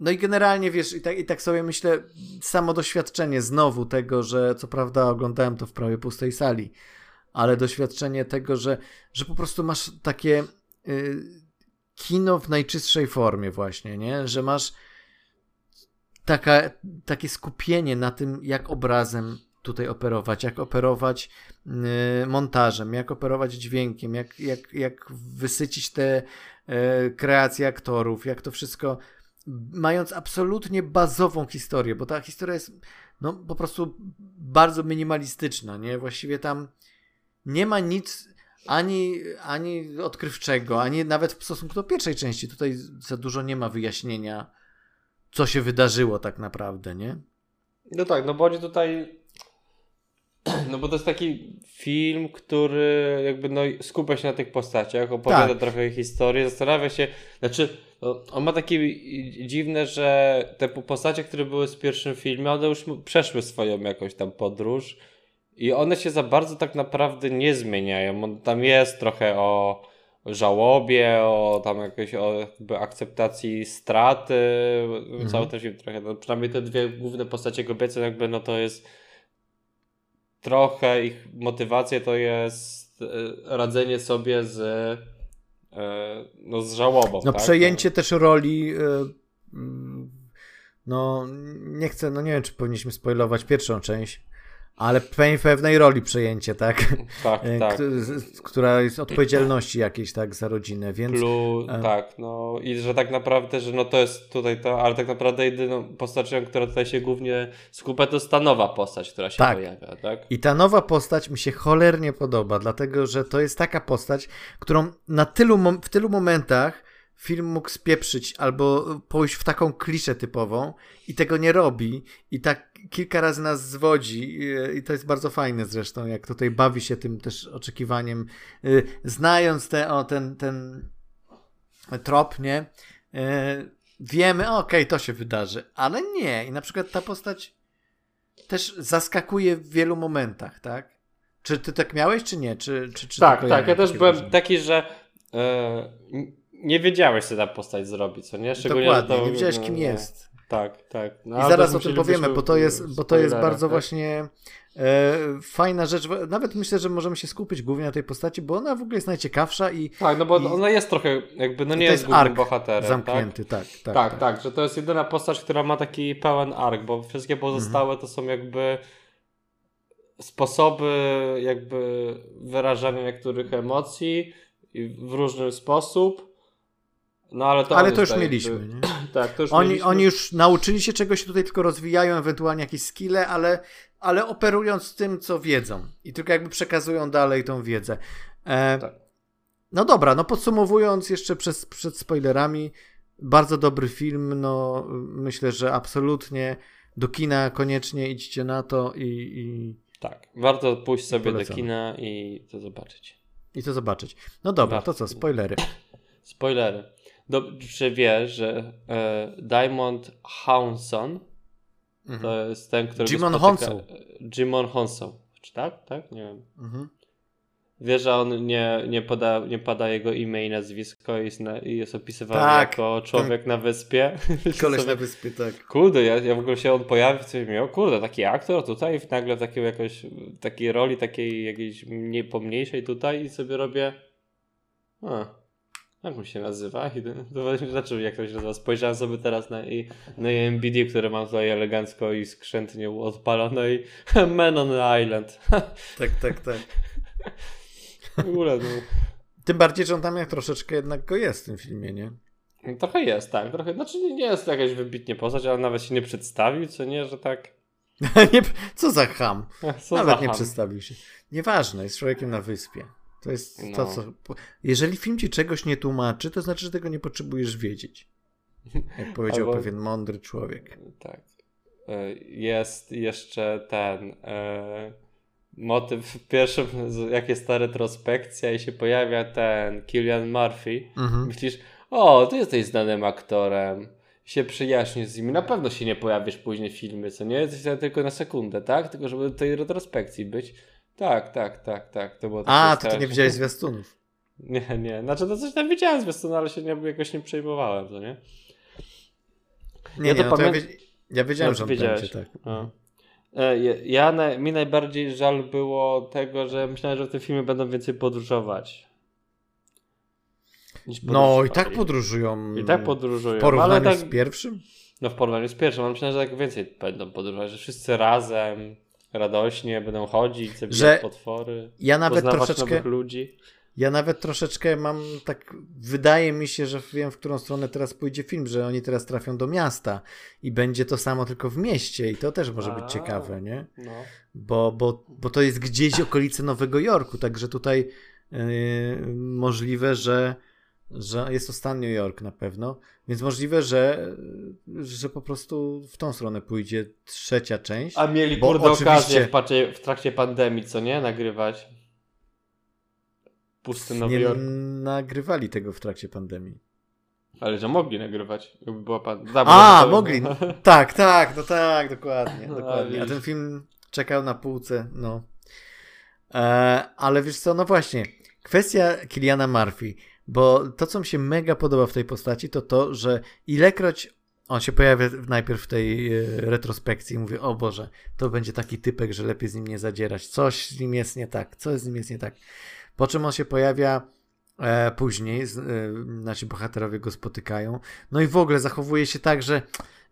no i generalnie, wiesz, i tak, i tak sobie myślę, samo doświadczenie znowu tego, że co prawda oglądałem to w prawie pustej sali, ale doświadczenie tego, że, że po prostu masz takie y, kino w najczystszej formie właśnie, nie? Że masz taka, takie skupienie na tym, jak obrazem tutaj operować, jak operować y, montażem, jak operować dźwiękiem, jak, jak, jak wysycić te y, kreacje aktorów, jak to wszystko, mając absolutnie bazową historię, bo ta historia jest no, po prostu bardzo minimalistyczna, nie? Właściwie tam nie ma nic ani, ani odkrywczego, ani nawet w stosunku do pierwszej części. Tutaj za dużo nie ma wyjaśnienia, co się wydarzyło tak naprawdę, nie? No tak, no bo oni tutaj no bo to jest taki film, który jakby no skupia się na tych postaciach, opowiada tak. trochę ich historię, zastanawia się, znaczy no, on ma takie dziwne, że te postacie, które były w pierwszym filmie, one już przeszły swoją jakąś tam podróż i one się za bardzo tak naprawdę nie zmieniają. Tam jest trochę o żałobie, o tam jakiejś o akceptacji straty, mhm. cały ten film trochę, no, przynajmniej te dwie główne postacie kobiece jakby no to jest trochę ich motywacja to jest e, radzenie sobie z, e, no, z żałobą. No tak? przejęcie no. też roli e, mm, no nie chcę, no nie wiem czy powinniśmy spoilować pierwszą część, ale pewnej roli przejęcie, tak? Tak, tak. Która jest odpowiedzialności jakiejś, tak, za rodzinę, więc... Plus, tak, no i że tak naprawdę, że no to jest tutaj to, ale tak naprawdę jedyną postacią, która tutaj się głównie skupia, to jest ta nowa postać, która się tak. pojawia, tak? I ta nowa postać mi się cholernie podoba, dlatego, że to jest taka postać, którą na tylu, w tylu momentach film mógł spieprzyć albo pójść w taką kliszę typową i tego nie robi i tak kilka razy nas zwodzi i to jest bardzo fajne zresztą, jak tutaj bawi się tym też oczekiwaniem, y, znając te, o, ten, ten trop, nie? Y, wiemy, okej, okay, to się wydarzy, ale nie. I na przykład ta postać też zaskakuje w wielu momentach, tak? Czy ty tak miałeś, czy nie? Czy, czy, czy tak, tak. Ja też byłem taki, że yy, nie wiedziałeś, co ta postać zrobi, co nie? Szczególnie, Dokładnie, to, nie wiedziałeś, kim no, jest. Tak, tak. No, I zaraz o tym powiemy, bo to jest, bo to jest bardzo tak? właśnie e, fajna rzecz. Nawet myślę, że możemy się skupić głównie na tej postaci, bo ona w ogóle jest najciekawsza i. Tak, no bo i, ona jest trochę, jakby, no nie jest, jest głównym bohaterem. Zamknięty, tak? Tak tak, tak tak, tak, że to jest jedyna postać, która ma taki pełen ark, bo wszystkie pozostałe mhm. to są jakby sposoby jakby wyrażania niektórych emocji w różny sposób no ale to, ale to już mieliśmy. Tak, to już oni, mieliśmy. oni już nauczyli się czegoś, tutaj tylko rozwijają ewentualnie jakieś skille, ale, ale operując tym, co wiedzą. I tylko jakby przekazują dalej tą wiedzę. E, tak. No dobra, no podsumowując jeszcze przez, przed spoilerami, bardzo dobry film, no myślę, że absolutnie do kina koniecznie idźcie na to i... i tak, warto pójść sobie do kina i to zobaczyć. I to zobaczyć. No dobra, warto. to co, spoilery. Spoilery dobrze wie, że e, Diamond Hounson mhm. to jest ten, który. Jimon Honson. Jimon Honson. Czy tak? Tak? Nie wiem. Mhm. Wie, że on nie, nie, poda, nie pada jego imię i nazwisko i jest, na, i jest opisywany tak, jako człowiek na wyspie. Koleś sobie, na wyspie, tak. Kurde, ja, ja w ogóle się on pojawił sobie miał, kurde, taki aktor tutaj nagle w takiej jakoś, takiej roli takiej jakiejś mniej, pomniejszej tutaj i sobie robię a, jak on się nazywa? To znaczy, jak to się nazywa? Spojrzałem sobie teraz na, i, na NBD, które mam tutaj elegancko i skrzętnie odpalone i Man on the Island. tak, tak, tak. W ogóle, no. Tym bardziej, że on tam jak troszeczkę jednak go jest w tym filmie, nie? Trochę jest, tak. Trochę, znaczy nie jest jakaś wybitnie postać, ale nawet się nie przedstawił, co nie, że tak. co za ham. Co nawet za nie ham. przedstawił się. Nieważne, jest człowiekiem na wyspie. To jest no. to, co. Jeżeli film ci czegoś nie tłumaczy, to znaczy, że tego nie potrzebujesz wiedzieć. Jak powiedział Albo... pewien mądry człowiek. Tak. E, jest jeszcze ten e, motyw w pierwszym, jak jest ta retrospekcja i się pojawia ten Killian Murphy. Mhm. Myślisz, o, ty jesteś znanym aktorem. Się przyjaźnisz z nimi. Na pewno się nie pojawisz później w filmie, co nie? Jesteś tylko na sekundę, tak? Tylko żeby do tej retrospekcji być. Tak, tak, tak, tak. To było A, to ty nie widziałeś zwiastunów. Nie, nie. Znaczy to coś tam widziałem zwiastunu, ale się nie, jakoś nie przejmowałem, to nie? Nie, ja, nie, no pamię... ja, ja wiedziałem, no, że on będzie, tak. No. E, ja, na, mi najbardziej żal było tego, że myślałem, że w tym filmie będą więcej podróżować. No i tak podróżują. I tak podróżują. W porównaniu tak, z pierwszym? No w porównaniu z pierwszą, mam myślę, że tak więcej będą podróżować, że wszyscy razem, radośnie będą chodzić, zabijać Że potwory, Ja nawet troszeczkę, ludzi. ja nawet troszeczkę mam tak, wydaje mi się, że wiem, w którą stronę teraz pójdzie film, że oni teraz trafią do miasta i będzie to samo tylko w mieście i to też może być A. ciekawe, nie? No. Bo, bo, bo to jest gdzieś okolice Nowego Jorku, także tutaj yy, możliwe, że, że jest to Stan New York na pewno, więc możliwe, że, że po prostu w tą stronę pójdzie trzecia część. A mieli kurde okazję w, trakcie pandemii, co nie? Nagrywać. Pusty Nowy Nie Jork. nagrywali tego w trakcie pandemii. Ale że mogli nagrywać. Jakby była pan... Dobra, A, mogli. Tak, tak, no tak, dokładnie. No, dokładnie. A ten film czekał na półce, no. E, ale wiesz co, no właśnie, kwestia Kiliana Murphy, bo to, co mi się mega podoba w tej postaci, to to, że ilekroć on się pojawia najpierw w tej e, retrospekcji i mówię, o Boże, to będzie taki typek, że lepiej z nim nie zadzierać, coś z nim jest nie tak, coś z nim jest nie tak. Po czym on się pojawia e, później, z, e, nasi bohaterowie go spotykają, no i w ogóle zachowuje się tak, że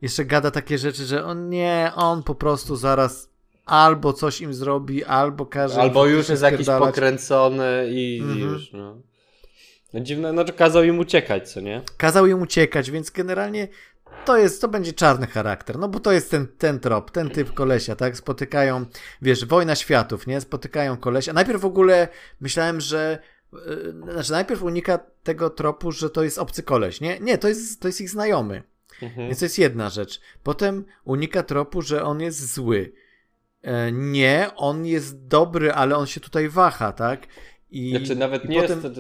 jeszcze gada takie rzeczy, że on nie, on po prostu zaraz albo coś im zrobi, albo każe. Albo już jest jakiś pokręcony i Mhm. już, no. No dziwne, no kazał im uciekać, co nie? Kazał im uciekać, więc generalnie to jest, to będzie czarny charakter, no bo to jest ten, ten trop, ten typ kolesia, tak? Spotykają, wiesz, wojna światów, nie? Spotykają kolesia. Najpierw w ogóle myślałem, że yy, znaczy najpierw unika tego tropu, że to jest obcy koleś, nie? Nie, to jest, to jest ich znajomy. Mhm. Więc to jest jedna rzecz. Potem unika tropu, że on jest zły. E, nie, on jest dobry, ale on się tutaj waha, tak? I, Znaczy nawet i nie potem... jest,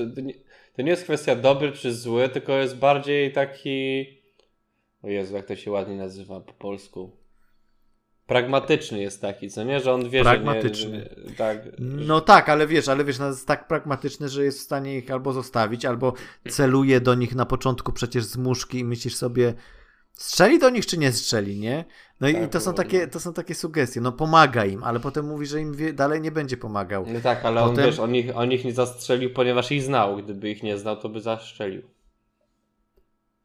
to, nie, jest kwestia dobry czy zły, tylko jest bardziej taki, o Jezu, jak to się ładnie nazywa po polsku. Pragmatyczny jest taki, co nie? Że on wie, Pragmatyczny. że. Że, tak, No tak, ale wiesz, ale wiesz, no jest tak pragmatyczny, że jest w stanie ich albo zostawić, albo celuje do nich na początku przecież z muszki i myślisz sobie, strzeli do nich czy nie strzeli, nie? No i, Tak, to, są bo- takie, to są takie sugestie. No pomaga im, ale potem mówi, że im wie, dalej nie będzie pomagał. No tak, ale on Potem- wiesz, on ich, on ich nie zastrzelił, ponieważ ich znał. Gdyby ich nie znał, to by zastrzelił.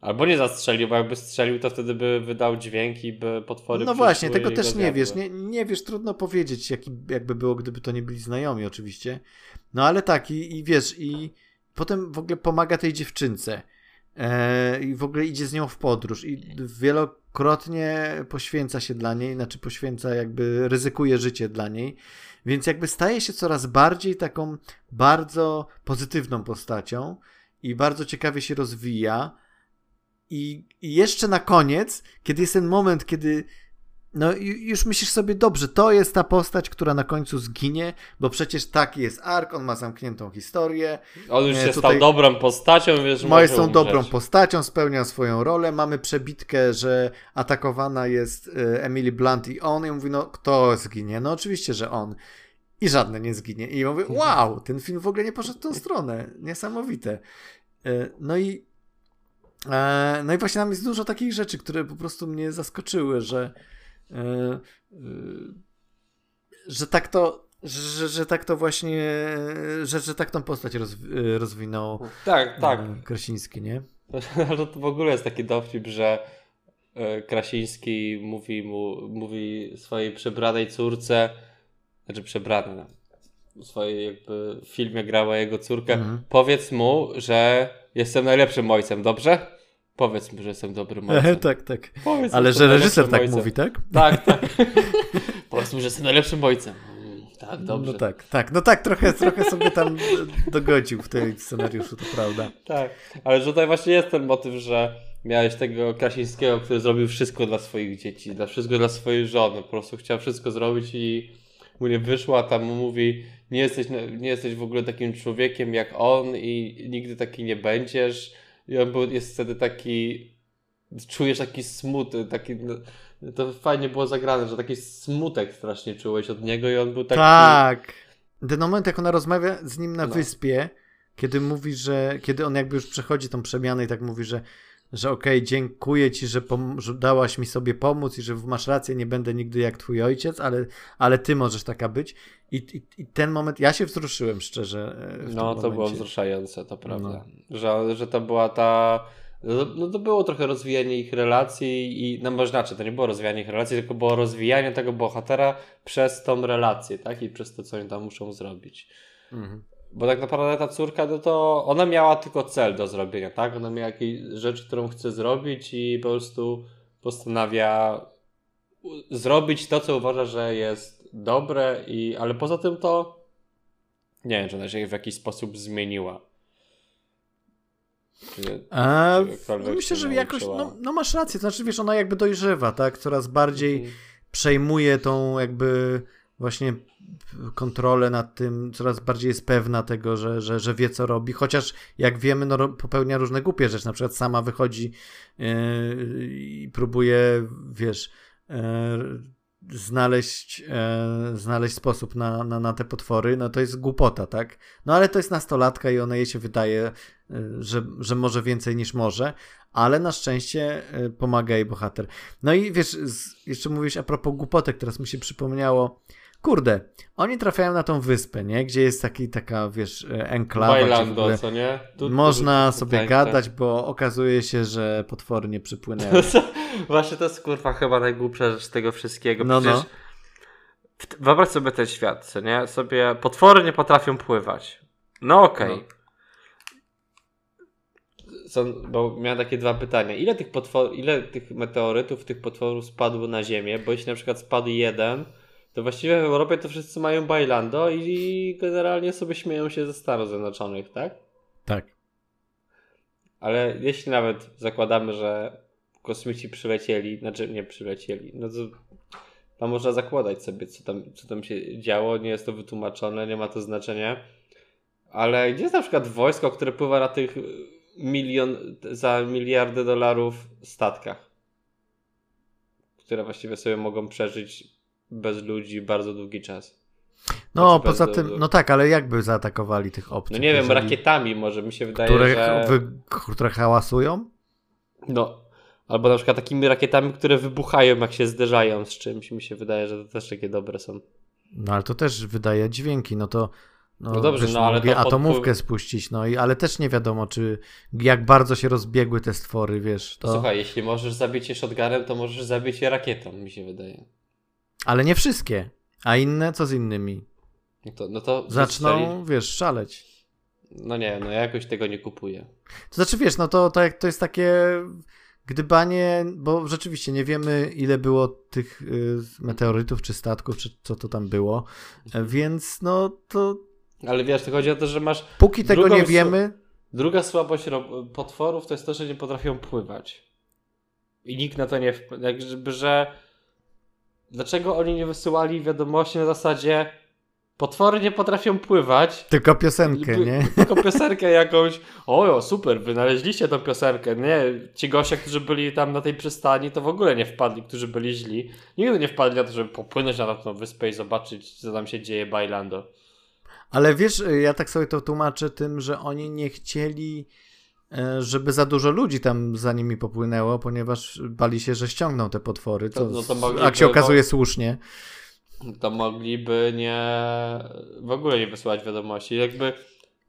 Albo nie zastrzelił, bo jakby strzelił, to wtedy by wydał dźwięk i by potwory No właśnie, tego go też nie wiesz. Nie, nie wiesz, trudno powiedzieć, jaki, jakby było, gdyby to nie byli znajomi, oczywiście. No ale tak, i, i wiesz, i potem w ogóle pomaga tej dziewczynce. E, I w ogóle idzie z nią w podróż i wielokrotnie poświęca się dla niej, znaczy poświęca, jakby ryzykuje życie dla niej. Więc jakby staje się coraz bardziej taką bardzo pozytywną postacią i bardzo ciekawie się rozwija. I, I jeszcze na koniec, kiedy jest ten moment, kiedy no i już myślisz sobie, dobrze, to jest ta postać, która na końcu zginie, bo przecież taki jest ark, on ma zamkniętą historię, On już Nie, się tutaj- stał dobrą postacią, wiesz, Moje są umrzeć. dobrą postacią, spełnia swoją rolę. Mamy przebitkę, że atakowana jest e, Emily Blunt i on. I mówi, no kto zginie? No oczywiście, że on. I żadne nie zginie. I ja mówię, wow, ten film w ogóle nie poszedł w tą stronę. Niesamowite. E, No i e, no i właśnie tam jest dużo takich rzeczy, które po prostu mnie zaskoczyły, że e, e, że tak to że, że tak to właśnie że, że tak tą postać rozw- rozwinął Tak, tak. Krasiński, nie? Ale to w ogóle jest taki dowcip, że Krasiński mówi mu, mówi swojej przebranej córce, znaczy przebrana, w swojej jakby filmie grała jego córkę, Mhm. powiedz mu, że jestem najlepszym ojcem, dobrze? Powiedz mu, że jestem dobrym ojcem. tak, tak. Powiedz Ale że że reżyser tak ojcem. mówi, tak? Tak, tak. Powiedz mu, że jestem najlepszym ojcem. Mm, Tak, dobrze. No tak, tak. No tak, trochę, trochę sobie tam dogodził w tym scenariuszu, to prawda. Tak, ale że tutaj właśnie jest ten motyw, że miałeś tego Krasińskiego, który zrobił wszystko dla swoich dzieci, dla wszystko dla swojej żony, po prostu chciał wszystko zrobić i mu nie wyszło, a tam mu mówi, nie jesteś, nie jesteś w ogóle takim człowiekiem jak on i nigdy taki nie będziesz. I on był, jest wtedy taki, czujesz taki smutek, taki, no, to fajnie było zagrane, że taki smutek strasznie czułeś od niego i on był taki... Tak. Ten moment, jak ona rozmawia z nim na No. wyspie, kiedy mówi, że kiedy on jakby już przechodzi tą przemianę i tak mówi, że że okej, dziękuję ci, że, że dałaś mi sobie pomóc i że masz rację, nie będę nigdy jak twój ojciec, ale, ale ty możesz taka być. I, i, I ten moment, ja się wzruszyłem szczerze. e, No, to było wzruszające, to prawda. Że, że to była ta no, no to było trochę rozwijanie ich relacji i, no może znaczy, to nie było rozwijanie ich relacji, tylko było rozwijanie tego bohatera przez tą relację, tak? I przez to, co oni tam muszą zrobić. Mhm. Bo tak naprawdę ta córka, no to ona miała tylko cel do zrobienia, tak? Ona miała jakieś rzecz, którą chce zrobić i po prostu postanawia zrobić to, co uważa, że jest dobre, i, ale poza tym to nie wiem, czy ona się w jakiś sposób zmieniła. A, myślę, że jakoś, no, no, masz rację, to znaczy wiesz, ona jakby dojrzewa, tak, coraz bardziej mhm. przejmuje tą jakby właśnie kontrolę nad tym, coraz bardziej jest pewna tego, że, że, że wie co robi, chociaż jak wiemy, no, popełnia różne głupie rzeczy, na przykład sama wychodzi yy, i próbuje, wiesz, yy, znaleźć, e, znaleźć sposób na, na, na te potwory, no to jest głupota, tak? No ale to jest nastolatka i ona jej się wydaje, e, że, że może więcej niż może, ale na szczęście e, pomaga jej bohater. No i wiesz, z, jeszcze mówisz a propos głupotek, teraz mi się przypomniało, kurde, oni trafiają na tą wyspę, nie? Gdzie jest taki, taka, wiesz, e, enklawa. Bailando, co nie? Tu, można tu, sobie gadać, bo okazuje się, że potwory nie przypłynęły. Właśnie to jest kurwa chyba najgłupsza rzecz tego wszystkiego. No, Przecież no. Wyobraź sobie ten świat, co nie? Sobie potwory nie potrafią pływać. No okej. Okay. No. bo miałem takie dwa pytania. Ile tych, potwor, ile tych meteorytów, tych potworów spadło na Ziemię? Bo jeśli na przykład spadł jeden, to właściwie w Europie to wszyscy mają bailando i generalnie sobie śmieją się ze Stanów Zjednoczonych, tak? Tak. Ale jeśli nawet zakładamy, że kosmici przylecieli, znaczy nie przylecieli, no to tam można zakładać sobie, co tam, co tam się działo, nie jest to wytłumaczone, nie ma to znaczenia. Ale gdzie jest na przykład wojsko, które pływa na tych milion, za miliardy dolarów statkach? Które właściwie sobie mogą przeżyć bez ludzi bardzo długi czas. No, znaczy poza tym, no tak, ale jakby zaatakowali tych obcych? No nie wiem, rakietami może, mi się wydaje, które, że... Wy, które hałasują? No, albo na przykład takimi rakietami, które wybuchają, jak się zderzają z czymś. Mi się wydaje, że to też takie dobre są. No, ale to też wydaje dźwięki, no to... No, no dobrze, wiesz, no ale to atomówkę podpływ... spuścić, no i ale też nie wiadomo, czy jak bardzo się rozbiegły te stwory, wiesz. To... Słuchaj, jeśli możesz zabić je shotgunem, to możesz zabić je rakietą, mi się wydaje. Ale nie wszystkie. A inne, co z innymi? No to, no to Zaczną, wiesz, szaleć. No nie, no ja jakoś tego nie kupuję. To znaczy, wiesz, no to, to, to jest takie gdybanie, bo rzeczywiście nie wiemy, ile było tych y, meteorytów, czy statków, czy co to tam było, więc no to... Ale wiesz, to chodzi o to, że masz... Póki tego nie wiemy... Druga słabość potworów to jest to, że nie potrafią pływać. I nikt na to nie... Jakby, że dlaczego oni nie wysyłali wiadomości na zasadzie potwory nie potrafią pływać. Tylko piosenkę, nie? Tylko piosenkę jakąś. Ojo, super, wynaleźliście tą piosenkę. Nie, ci goście, którzy byli tam na tej przystani, to w ogóle nie wpadli, którzy byli źli. Nigdy nie wpadli na to, żeby popłynąć na tą wyspę i zobaczyć, co tam się dzieje bailando. Ale wiesz, ja tak sobie to tłumaczę tym, że oni nie chcieli żeby za dużo ludzi tam za nimi popłynęło, ponieważ bali się, że ściągną te potwory, co, no to jak się okazuje słusznie. To mogliby nie w ogóle nie wysyłać wiadomości. Jakby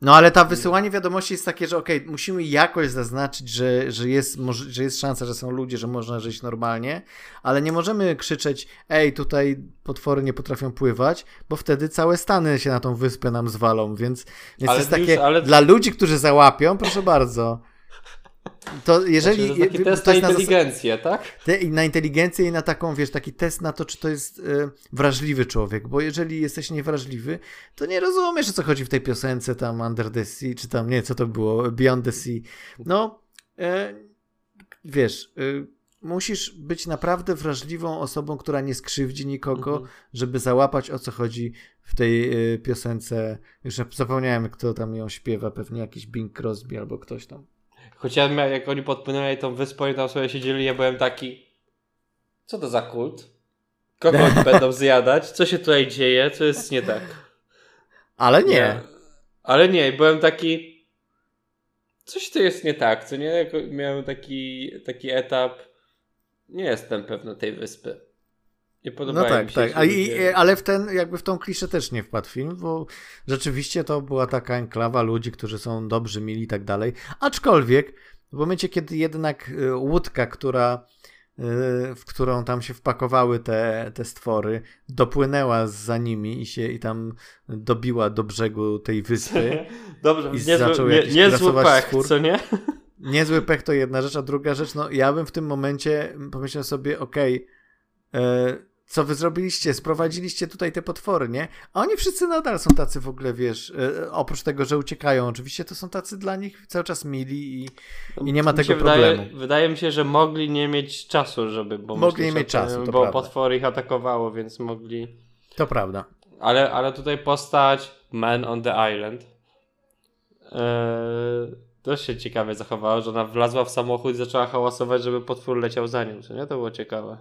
no ale ta wysyłanie wiadomości jest takie, że okej, okay, musimy jakoś zaznaczyć, że, że, jest, że jest szansa, że są ludzie, że można żyć normalnie, ale nie możemy krzyczeć, ej, tutaj potwory nie potrafią pływać, bo wtedy całe Stany się na tą wyspę nam zwalą, więc, więc jest takie, już, ale... dla ludzi, którzy załapią, proszę bardzo. To jeżeli. Znaczy, to taki test na inteligencję, na, tak? Te, na inteligencję i na taką, wiesz, taki test na to, czy to jest e, wrażliwy człowiek, bo jeżeli jesteś niewrażliwy, to nie rozumiesz, o co chodzi w tej piosence tam Under the Sea, czy tam, nie, co to było, Beyond the Sea. No, e, wiesz, e, musisz być naprawdę wrażliwą osobą, która nie skrzywdzi nikogo, mhm. żeby załapać, o co chodzi w tej e, piosence. Już zapomniałem, kto tam ją śpiewa, pewnie jakiś Bing Crosby albo ktoś tam. Chociaż jak oni podpłynęli tą wyspą i tam sobie siedzieli, ja byłem taki co to za kult? Kogo oni będą zjadać? Co się tutaj dzieje? Co jest nie tak? Ale nie. nie. Ale nie, byłem taki coś tu jest nie tak, co nie? Miałem taki, taki etap nie jestem pewny tej wyspy. Nie podobają no tak, mi się. Tak. I, ale w ten, jakby w tą kliszę też nie wpadł film, bo rzeczywiście to była taka enklawa ludzi, którzy są dobrzy, mili i tak dalej. Aczkolwiek w momencie, kiedy jednak y, łódka, która, y, w którą tam się wpakowały te, te stwory, dopłynęła za nimi i się i tam dobiła do brzegu tej wyspy. Dobrze, i niezły, nie, niezły pech, spór. co nie? Niezły pech to jedna rzecz, a druga rzecz, no ja bym w tym momencie pomyślał sobie, okej, okay, co wy zrobiliście? Sprowadziliście tutaj te potwory, nie? A oni wszyscy nadal są tacy w ogóle, wiesz, e, oprócz tego, że uciekają, oczywiście to są tacy dla nich cały czas mili i, i nie ma tego problemu. Wydaje, wydaje, mi się, że mogli nie mieć czasu, żeby. Bo mogli nie mieć czasu, Bo prawda. potwory ich atakowało, więc mogli. To prawda. Ale, ale tutaj postać Man on the Island. Eee, to się ciekawie zachowało, że ona wlazła w samochód i zaczęła hałasować, żeby potwór leciał za nim. Co nie? To było ciekawe.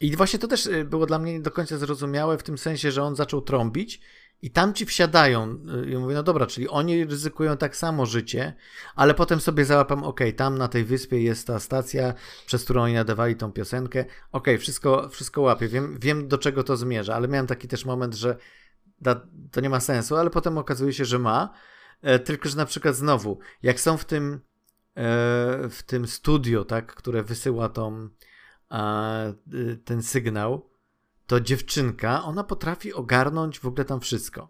I właśnie to też y, było dla mnie nie do końca zrozumiałe w tym sensie, że on zaczął trąbić i tam ci wsiadają. Y, I mówię, no dobra, czyli oni ryzykują tak samo życie, ale potem sobie załapam, ok, tam na tej wyspie jest ta stacja, przez którą oni nadawali tą piosenkę. Ok, wszystko, wszystko łapię, wiem, wiem do czego to zmierza, ale miałem taki też moment, że to nie ma sensu, ale potem okazuje się, że ma. E, tylko, że na przykład znowu, jak są w tym, e, w tym studio, tak, które wysyła tą ten sygnał, to dziewczynka, ona potrafi ogarnąć w ogóle tam wszystko.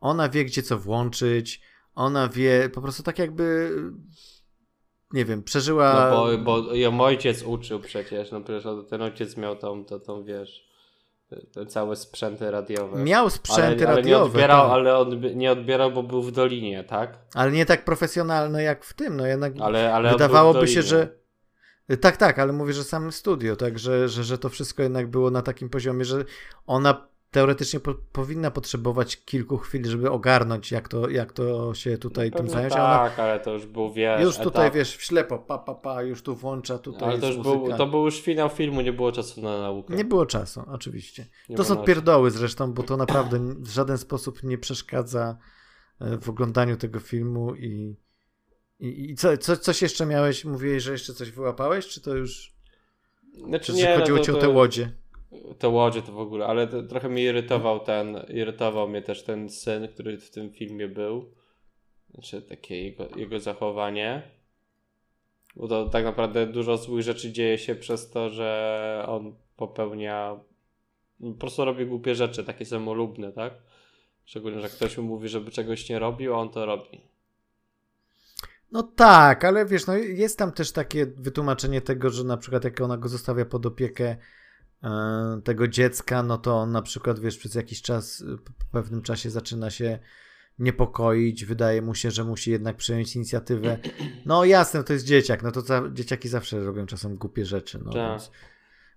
Ona wie, gdzie co włączyć, ona wie, po prostu tak jakby, nie wiem, przeżyła... No bo, bo ją ojciec uczył przecież, no przecież ten ojciec miał tą, tą, tą wiesz, te całe sprzęty radiowe. Miał sprzęty ale, radiowe. Ale nie odbierał, tak. ale on nie odbierał, bo był w dolinie, tak? Ale nie tak profesjonalne jak w tym, no jednak ale, ale wydawałoby się, że tak, tak, ale mówię, że sam studio, tak, że, że, że to wszystko jednak było na takim poziomie, że ona teoretycznie po, powinna potrzebować kilku chwil, żeby ogarnąć, jak to, jak to się tutaj no tym zająć. Tak, ona, ale to już był, wiesz, Już tutaj, etap. wiesz, w ślepo, pa, pa, pa, już tu włącza, tutaj Ale to już był, to był już finał filmu, nie było czasu na naukę. Nie było czasu, oczywiście. Nie to są pierdoły zresztą, bo to naprawdę w żaden sposób nie przeszkadza e, w oglądaniu tego filmu i i, i co, co, coś jeszcze miałeś? Mówiłeś, że jeszcze coś wyłapałeś, czy to już... Znaczy, czy nie, chodziło no ci o te łodzie? Te łodzie to w ogóle, ale to, trochę mi irytował ten, irytował mnie też ten syn, który w tym filmie był. Znaczy takie jego, jego zachowanie. Bo to tak naprawdę dużo złych rzeczy dzieje się przez to, że on popełnia po prostu robi głupie rzeczy, takie samolubne, tak? Szczególnie, że ktoś mu mówi, żeby czegoś nie robił, a on to robi. No tak, ale wiesz, no jest tam też takie wytłumaczenie tego, że na przykład jak ona go zostawia pod opiekę e, tego dziecka, no to on na przykład, wiesz, przez jakiś czas, po pewnym czasie zaczyna się niepokoić, wydaje mu się, że musi jednak przejąć inicjatywę. No jasne, to jest dzieciak, no to za, dzieciaki zawsze robią czasem głupie rzeczy, no tak. więc,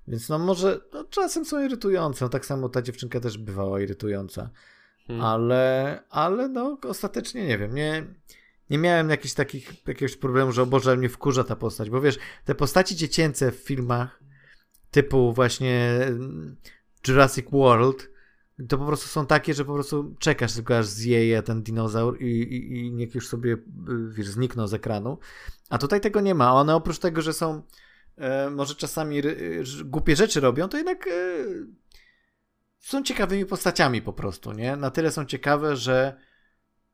więc no może no, czasem są irytujące, no tak samo ta dziewczynka też bywała irytująca, hmm. ale, ale no ostatecznie nie wiem, nie nie miałem jakichś takich, jakiegoś problemu, że o Boże, mnie wkurza ta postać, bo wiesz, te postaci dziecięce w filmach typu właśnie mm, Jurassic World to po prostu są takie, że po prostu czekasz tylko aż zjeje ten dinozaur i, i, i niech już sobie, wiesz, znikną z ekranu. A tutaj tego nie ma. One oprócz tego, że są e, może czasami głupie rzeczy robią, to jednak e, są ciekawymi postaciami po prostu, nie? Na tyle są ciekawe, że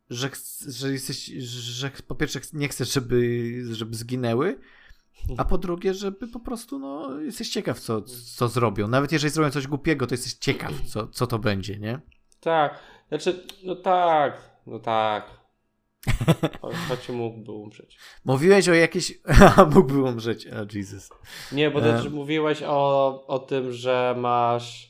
że, że jesteś, że po pierwsze nie chcesz, żeby, żeby zginęły, a po drugie, żeby po prostu, no, jesteś ciekaw, co, co zrobią. Nawet jeżeli zrobią coś głupiego, to jesteś ciekaw, co, co to będzie, nie? Tak, znaczy, no tak, no tak. Choć mógłby umrzeć. Mówiłeś o jakiejś... mógłby umrzeć, oh, Jesus. Nie, bo też um. mówiłeś o, o tym, że masz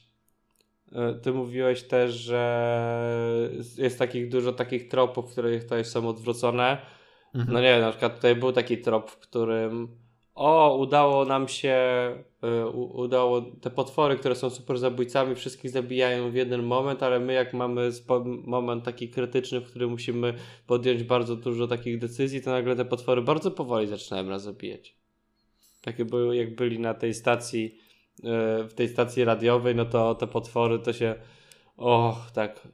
ty mówiłeś też, że jest takich dużo takich tropów, które tutaj są odwrócone. Mhm. No nie wiem, na przykład tutaj był taki trop, w którym o, udało nam się, y, udało te potwory, które są super zabójcami, wszystkich zabijają w jeden moment, ale my jak mamy moment taki krytyczny, w którym musimy podjąć bardzo dużo takich decyzji, to nagle te potwory bardzo powoli zaczynają nas zabijać. Takie były, jak byli na tej stacji E, w tej stacji radiowej, no to te potwory to się. Och, tak.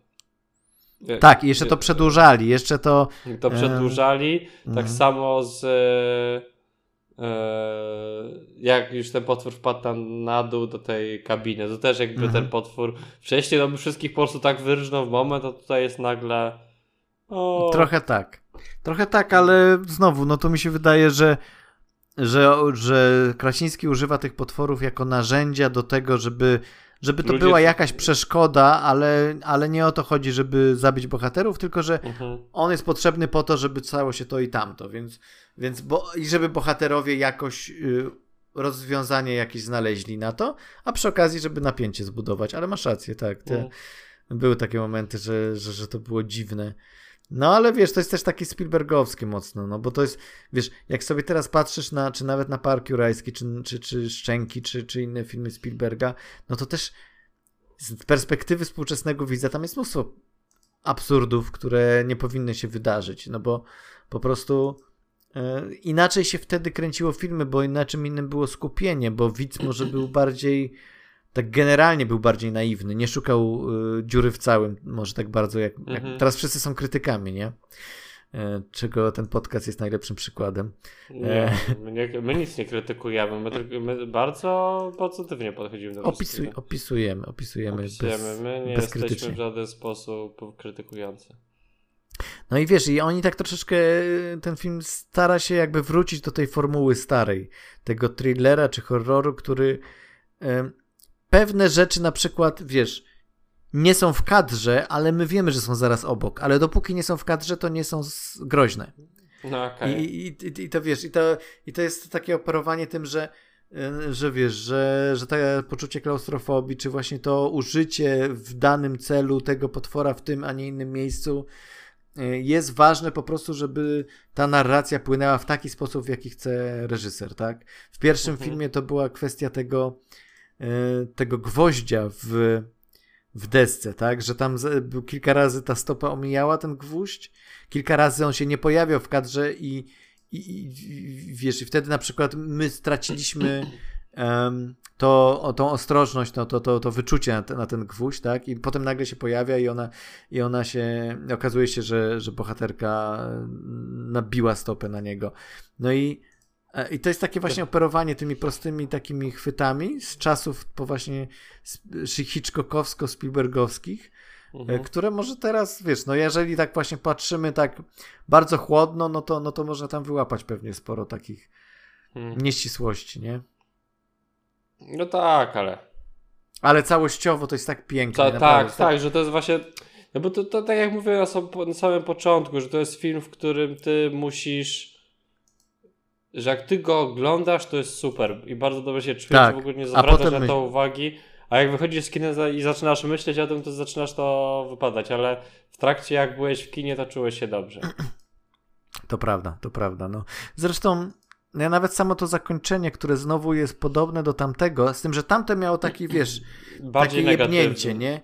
Tak, i jeszcze to przedłużali, jeszcze to. To przedłużali. tak mhm. samo z. E, jak już ten potwór wpadł tam na dół do tej kabiny, to też jakby mhm. ten potwór wcześniej no by wszystkich po prostu tak wyrżnął w moment, a tutaj jest nagle. O. Trochę tak. Trochę tak, ale znowu, no to mi się wydaje, że że, że Krasiński używa tych potworów jako narzędzia do tego, żeby, żeby to Ludzie... była jakaś przeszkoda, ale, ale nie o to chodzi, żeby zabić bohaterów, tylko że mhm. on jest potrzebny po to, żeby cało się to i tamto, więc, więc bo, i żeby bohaterowie jakoś y, rozwiązanie jakieś znaleźli na to, a przy okazji, żeby napięcie zbudować, ale masz rację, tak, te, mhm. były takie momenty, że, że, że to było dziwne. No ale wiesz, to jest też takie Spielbergowskie mocno, no bo to jest, wiesz, jak sobie teraz patrzysz na, czy nawet na Park Jurajski, czy, czy, czy Szczęki, czy, czy inne filmy Spielberga, no to też z perspektywy współczesnego widza tam jest mnóstwo absurdów, które nie powinny się wydarzyć, no bo po prostu e, inaczej się wtedy kręciło filmy, bo inaczej innym było skupienie, bo widz może był bardziej tak generalnie był bardziej naiwny, nie szukał y, dziury w całym, może tak bardzo jak, jak mhm. teraz wszyscy są krytykami, nie? E, czego ten podcast jest najlepszym przykładem. Nie, my, nie, my nic nie krytykujemy, my, my, bardzo pozytywnie podchodzimy do Opisuj, Opisujemy, opisujemy. Opisujemy, bez, my nie jesteśmy w żaden sposób krytykujący. No i wiesz, i oni tak troszeczkę, ten film stara się jakby wrócić do tej formuły starej, tego thrillera czy horroru, który pewne rzeczy na przykład, wiesz, nie są w kadrze, ale my wiemy, że są zaraz obok, ale dopóki nie są w kadrze, to nie są groźne. No, okay. I, i, I to wiesz, i to, i to jest takie operowanie tym, że y, że wiesz, że, że to poczucie klaustrofobii, czy właśnie to użycie w danym celu tego potwora w tym, a nie innym miejscu y, jest ważne po prostu, żeby ta narracja płynęła w taki sposób, w jaki chce reżyser, tak? W pierwszym mhm. filmie to była kwestia tego, E, tego gwoździa w, w desce, tak? Że tam kilka razy ta stopa omijała ten gwóźdź, kilka razy on się nie pojawiał w kadrze i, i, i wiesz, i wtedy na przykład my straciliśmy um, to, tą ostrożność, no, to, to, to wyczucie na ten, na ten gwóźdź, tak? I potem nagle się pojawia i ona, i ona się, okazuje się, że, że bohaterka nabiła stopę na niego. No i E, I to jest takie właśnie operowanie tymi prostymi takimi chwytami z czasów po właśnie Hitchcockowsko-Spielbergowskich, e, mhm. które może teraz, wiesz, no jeżeli tak właśnie patrzymy tak bardzo chłodno, no to, no to można tam wyłapać pewnie sporo takich mhm. nieścisłości, nie? No tak, ale... Ale całościowo to jest tak piękne. Ta, tak, tak, tak, że to jest właśnie... No bo to, to tak jak mówiłem na samym początku, że to jest film, w którym ty musisz że jak ty go oglądasz, to jest super i bardzo dobrze się czujesz, tak. w ogóle nie zwracasz na to uwagi, a jak wychodzisz z kina i zaczynasz myśleć o tym, to zaczynasz to wypadać, ale w trakcie jak byłeś w kinie, to czułeś się dobrze. To prawda, to prawda. No. Zresztą ja nawet samo to zakończenie, które znowu jest podobne do tamtego, z tym, że tamte miało taki, wiesz, Bardziej takie jebnięcie, nie?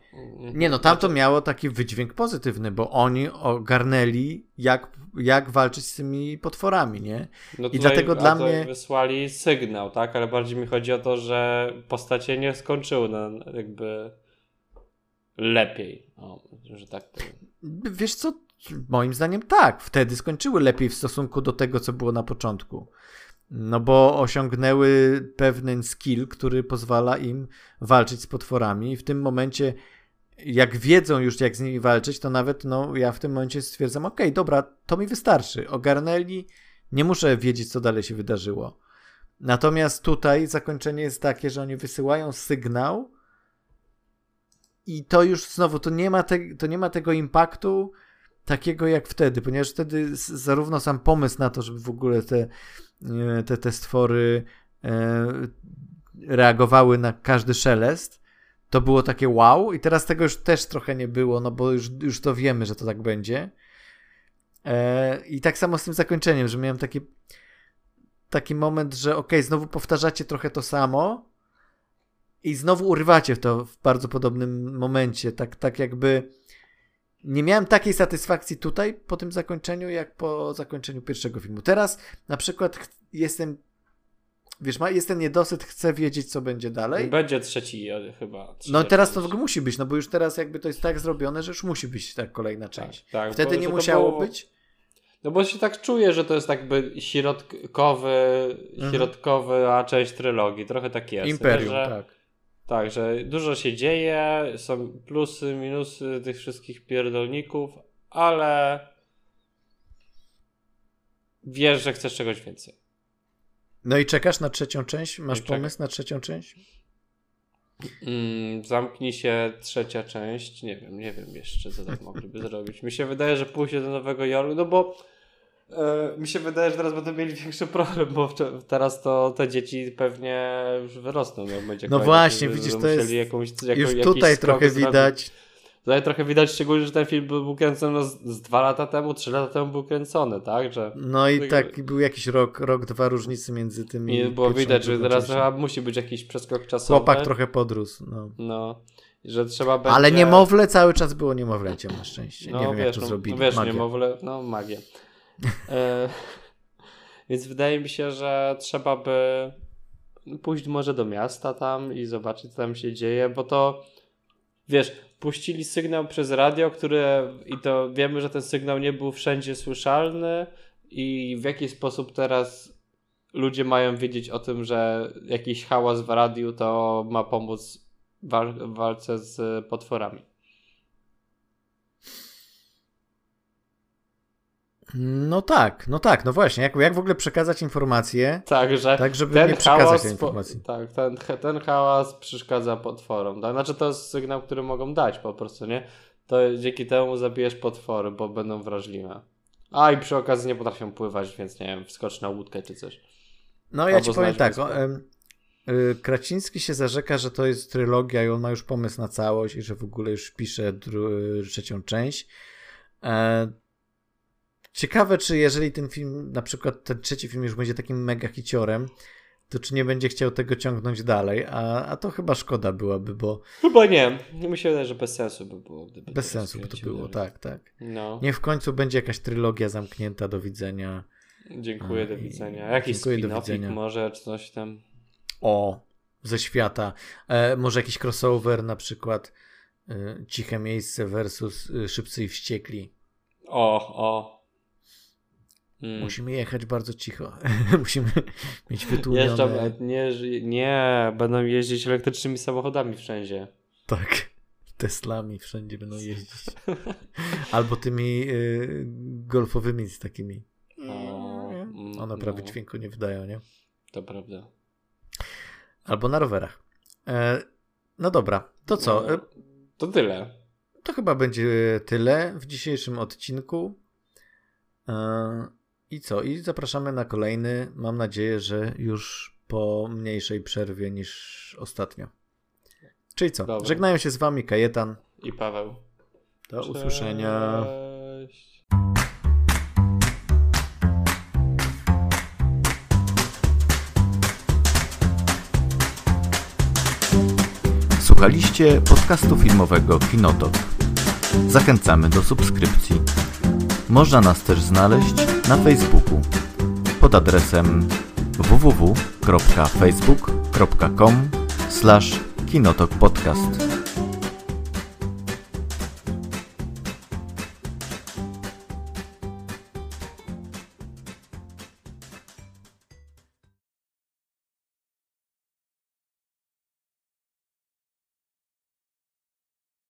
Nie, no tamto miało taki wydźwięk pozytywny, bo oni ogarnęli, jak, jak walczyć z tymi potworami, nie? No I dlatego dla mnie... wysłali sygnał, tak? Ale bardziej mi chodzi o to, że postacie nie skończyły na jakby lepiej. O, że tak powiem. Wiesz co, Moim zdaniem tak, wtedy skończyły lepiej w stosunku do tego, co było na początku. No bo osiągnęły pewien skill, który pozwala im walczyć z potworami. I w tym momencie, jak wiedzą już, jak z nimi walczyć, to nawet no, ja w tym momencie stwierdzam, okej, okay, dobra, to mi wystarczy. Ogarnęli, nie muszę wiedzieć, co dalej się wydarzyło. Natomiast tutaj zakończenie jest takie, że oni wysyłają sygnał i to już znowu, to nie ma, te, to nie ma tego impaktu, takiego jak wtedy, ponieważ wtedy zarówno sam pomysł na to, żeby w ogóle te, te, te stwory e, reagowały na każdy szelest, to było takie wow. I teraz tego już też trochę nie było, no bo już, już to wiemy, że to tak będzie. E, I tak samo z tym zakończeniem, że miałem taki, taki moment, że ok, znowu powtarzacie trochę to samo i znowu urywacie to w bardzo podobnym momencie, tak, tak jakby nie miałem takiej satysfakcji tutaj po tym zakończeniu, jak po zakończeniu pierwszego filmu. Teraz na przykład jestem, wiesz, ma, jest ten niedosyt, chcę wiedzieć, co będzie dalej. Będzie trzeci chyba. No teraz to w ogóle musi być, no bo już teraz jakby to jest tak zrobione, że już musi być tak kolejna część. Tak, tak, Wtedy nie musiało było... być. No bo się tak czuję, że to jest jakby środkowy, mhm. środkowy, a część trylogii. Trochę tak jest. Imperium, że... tak tak, że dużo się dzieje, są plusy, minusy tych wszystkich pierdolników, ale wiesz, że chcesz czegoś więcej. No i czekasz na trzecią część? Masz pomysł na trzecią część? Mm, zamknij się trzecia część. Nie wiem, nie wiem jeszcze, co tak mogliby zrobić. Mi się wydaje, że pójdzie do Nowego Jorku, no bo mi się wydaje, że teraz będą mieli większy problem, bo teraz to te dzieci pewnie już wyrosną. No, będzie no właśnie, widzisz, to jest jakąś, jako, już tutaj trochę widać. Tutaj trochę widać szczególnie, że ten film był kręcony no, z, dwa lata temu, trzy lata temu był kręcony, tak? Że, no i tak, był jakiś rok, rok, dwa różnicy między tymi. I było widać, że teraz chyba musi być jakiś przeskok czasowy. Chłopak trochę podrósł, no. No. Że trzeba będzie... Ale niemowlę cały czas było niemowlęciem na szczęście. No, nie wiem, wiesz, jak to no, zrobili. Wiesz, magia. niemowlę, no magię. E, więc wydaje mi się, że trzeba by pójść może do miasta tam i zobaczyć, co tam się dzieje, bo to wiesz, puścili sygnał przez radio, które i to wiemy, że ten sygnał nie był wszędzie słyszalny i w jaki sposób teraz ludzie mają wiedzieć o tym, że jakiś hałas w radiu to ma pomóc w walce z potworami. No tak, no tak, no właśnie. Jak, jak w ogóle przekazać informacje? Tak, że tak, żeby ten nie przekazać tej informacji. Po, tak, ten, ten hałas przeszkadza potworom. Tak? Znaczy to jest sygnał, który mogą dać po prostu, nie? To dzięki temu zabijesz potwory, bo będą wrażliwe. A i przy okazji nie potrafią pływać, więc nie wiem, wskocz na łódkę czy coś. No ja ci powiem tak, o, y, Kraciński się zarzeka, że to jest trylogia i on ma już pomysł na całość i że w ogóle już pisze trzecią część. E, Ciekawe, czy jeżeli ten film, na przykład ten trzeci film już będzie takim mega hiciorem, to czy nie będzie chciał tego ciągnąć dalej, a, a to chyba szkoda byłaby, bo... Chyba nie. Mi się wydaje, że bez sensu by było. Gdyby bez sensu by to było, tak, tak. No. Nie w końcu będzie jakaś trylogia zamknięta, do widzenia. Dziękuję, do widzenia. Jakiś spin może, czy coś tam. O, ze świata. E, może jakiś crossover na przykład e, Ciche Miejsce versus e, Szybcy i Wściekli. O, o, Hmm. Musimy jechać bardzo cicho. Musimy mieć wytłumione... Jeżdżą, nie, nie, będą jeździć elektrycznymi samochodami wszędzie. Tak, Teslami wszędzie będą jeździć. Albo tymi y, golfowymi z takimi. O, One prawie no. dźwięku nie wydają, nie? To prawda. Albo na rowerach. E, no dobra, to co? No, to tyle. To chyba będzie tyle w dzisiejszym odcinku. E, i co? I zapraszamy na kolejny. Mam nadzieję, że już po mniejszej przerwie niż ostatnio. Czyli co? Dobra. Żegnają się z wami Kajetan i Paweł. Do Cześć. usłyszenia. Słuchaliście podcastu filmowego Kinotok. Zachęcamy do subskrypcji. Można nas też znaleźć na Facebooku pod adresem www.facebook.com/kinotokpodcast.